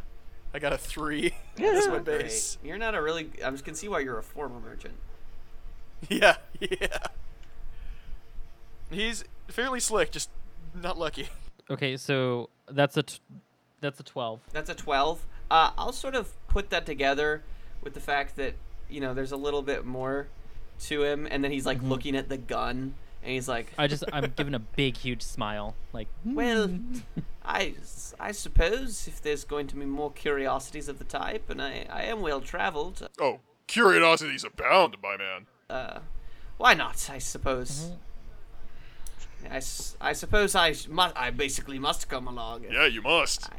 I got a three. Yeah, That's my Not great. base. You're not a really. I just can see why you're a former merchant. Yeah. Yeah. He's fairly slick, just not lucky. Okay, so that's a t- that's a twelve. That's a 12. Uh, I'll sort of put that together with the fact that, you know, there's a little bit more to him. And then he's like looking at the gun and he's like, I just I'm giving a big huge smile, like well, I I suppose if there's going to be more curiosities of the type, and I, I am well traveled, Oh, curiosities abound, my man. uh, why not, I suppose. I, s- I suppose I sh- must. I basically must come along. Yeah, you must.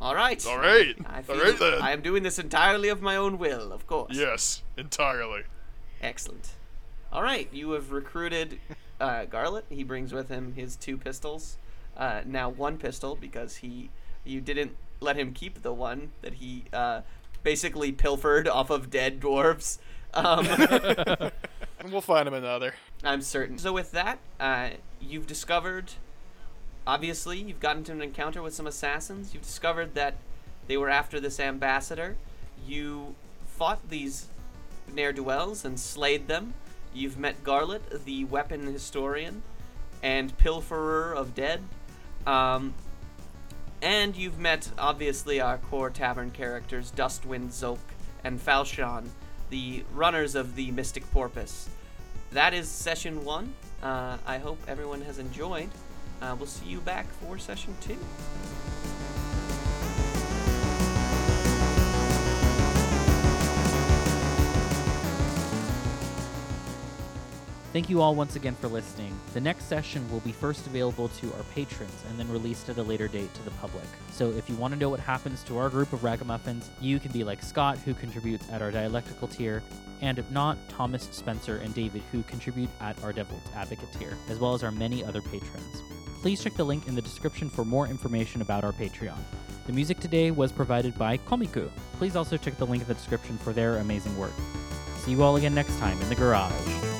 All right. All right. I All feel right then. I am doing this entirely of my own will, of course. Yes, entirely. Excellent. All right, you have recruited uh, Garlett. He brings with him his two pistols. Uh, now one pistol because he you didn't let him keep the one that he uh, basically pilfered off of dead dwarves. Um, We'll find him another. I'm certain. So with that, uh, you've discovered. Obviously, you've gotten into an encounter with some assassins. You've discovered that they were after this ambassador. You fought these ne'er do wells and slayed them. You've met Garlett, the weapon historian, and pilferer of dead. Um, and you've met, obviously, our core tavern characters, Dustwind Zolk and Falshon, the runners of the Mystic Porpoise. That is session one. Uh, I hope everyone has enjoyed. Uh, we'll see you back for session two. Thank you all once again for listening. The next session will be first available to our patrons and then released at a later date to the public. So if you want to know what happens to our group of ragamuffins, you can be like Scott, who contributes at our dialectical tier, and if not, Thomas, Spencer, and David, who contribute at our Devil's Advocate tier, as well as our many other patrons. Please check the link in the description for more information about our Patreon. The music today was provided by Komiku. Please also check the link in the description for their amazing work. See you all again next time in the garage.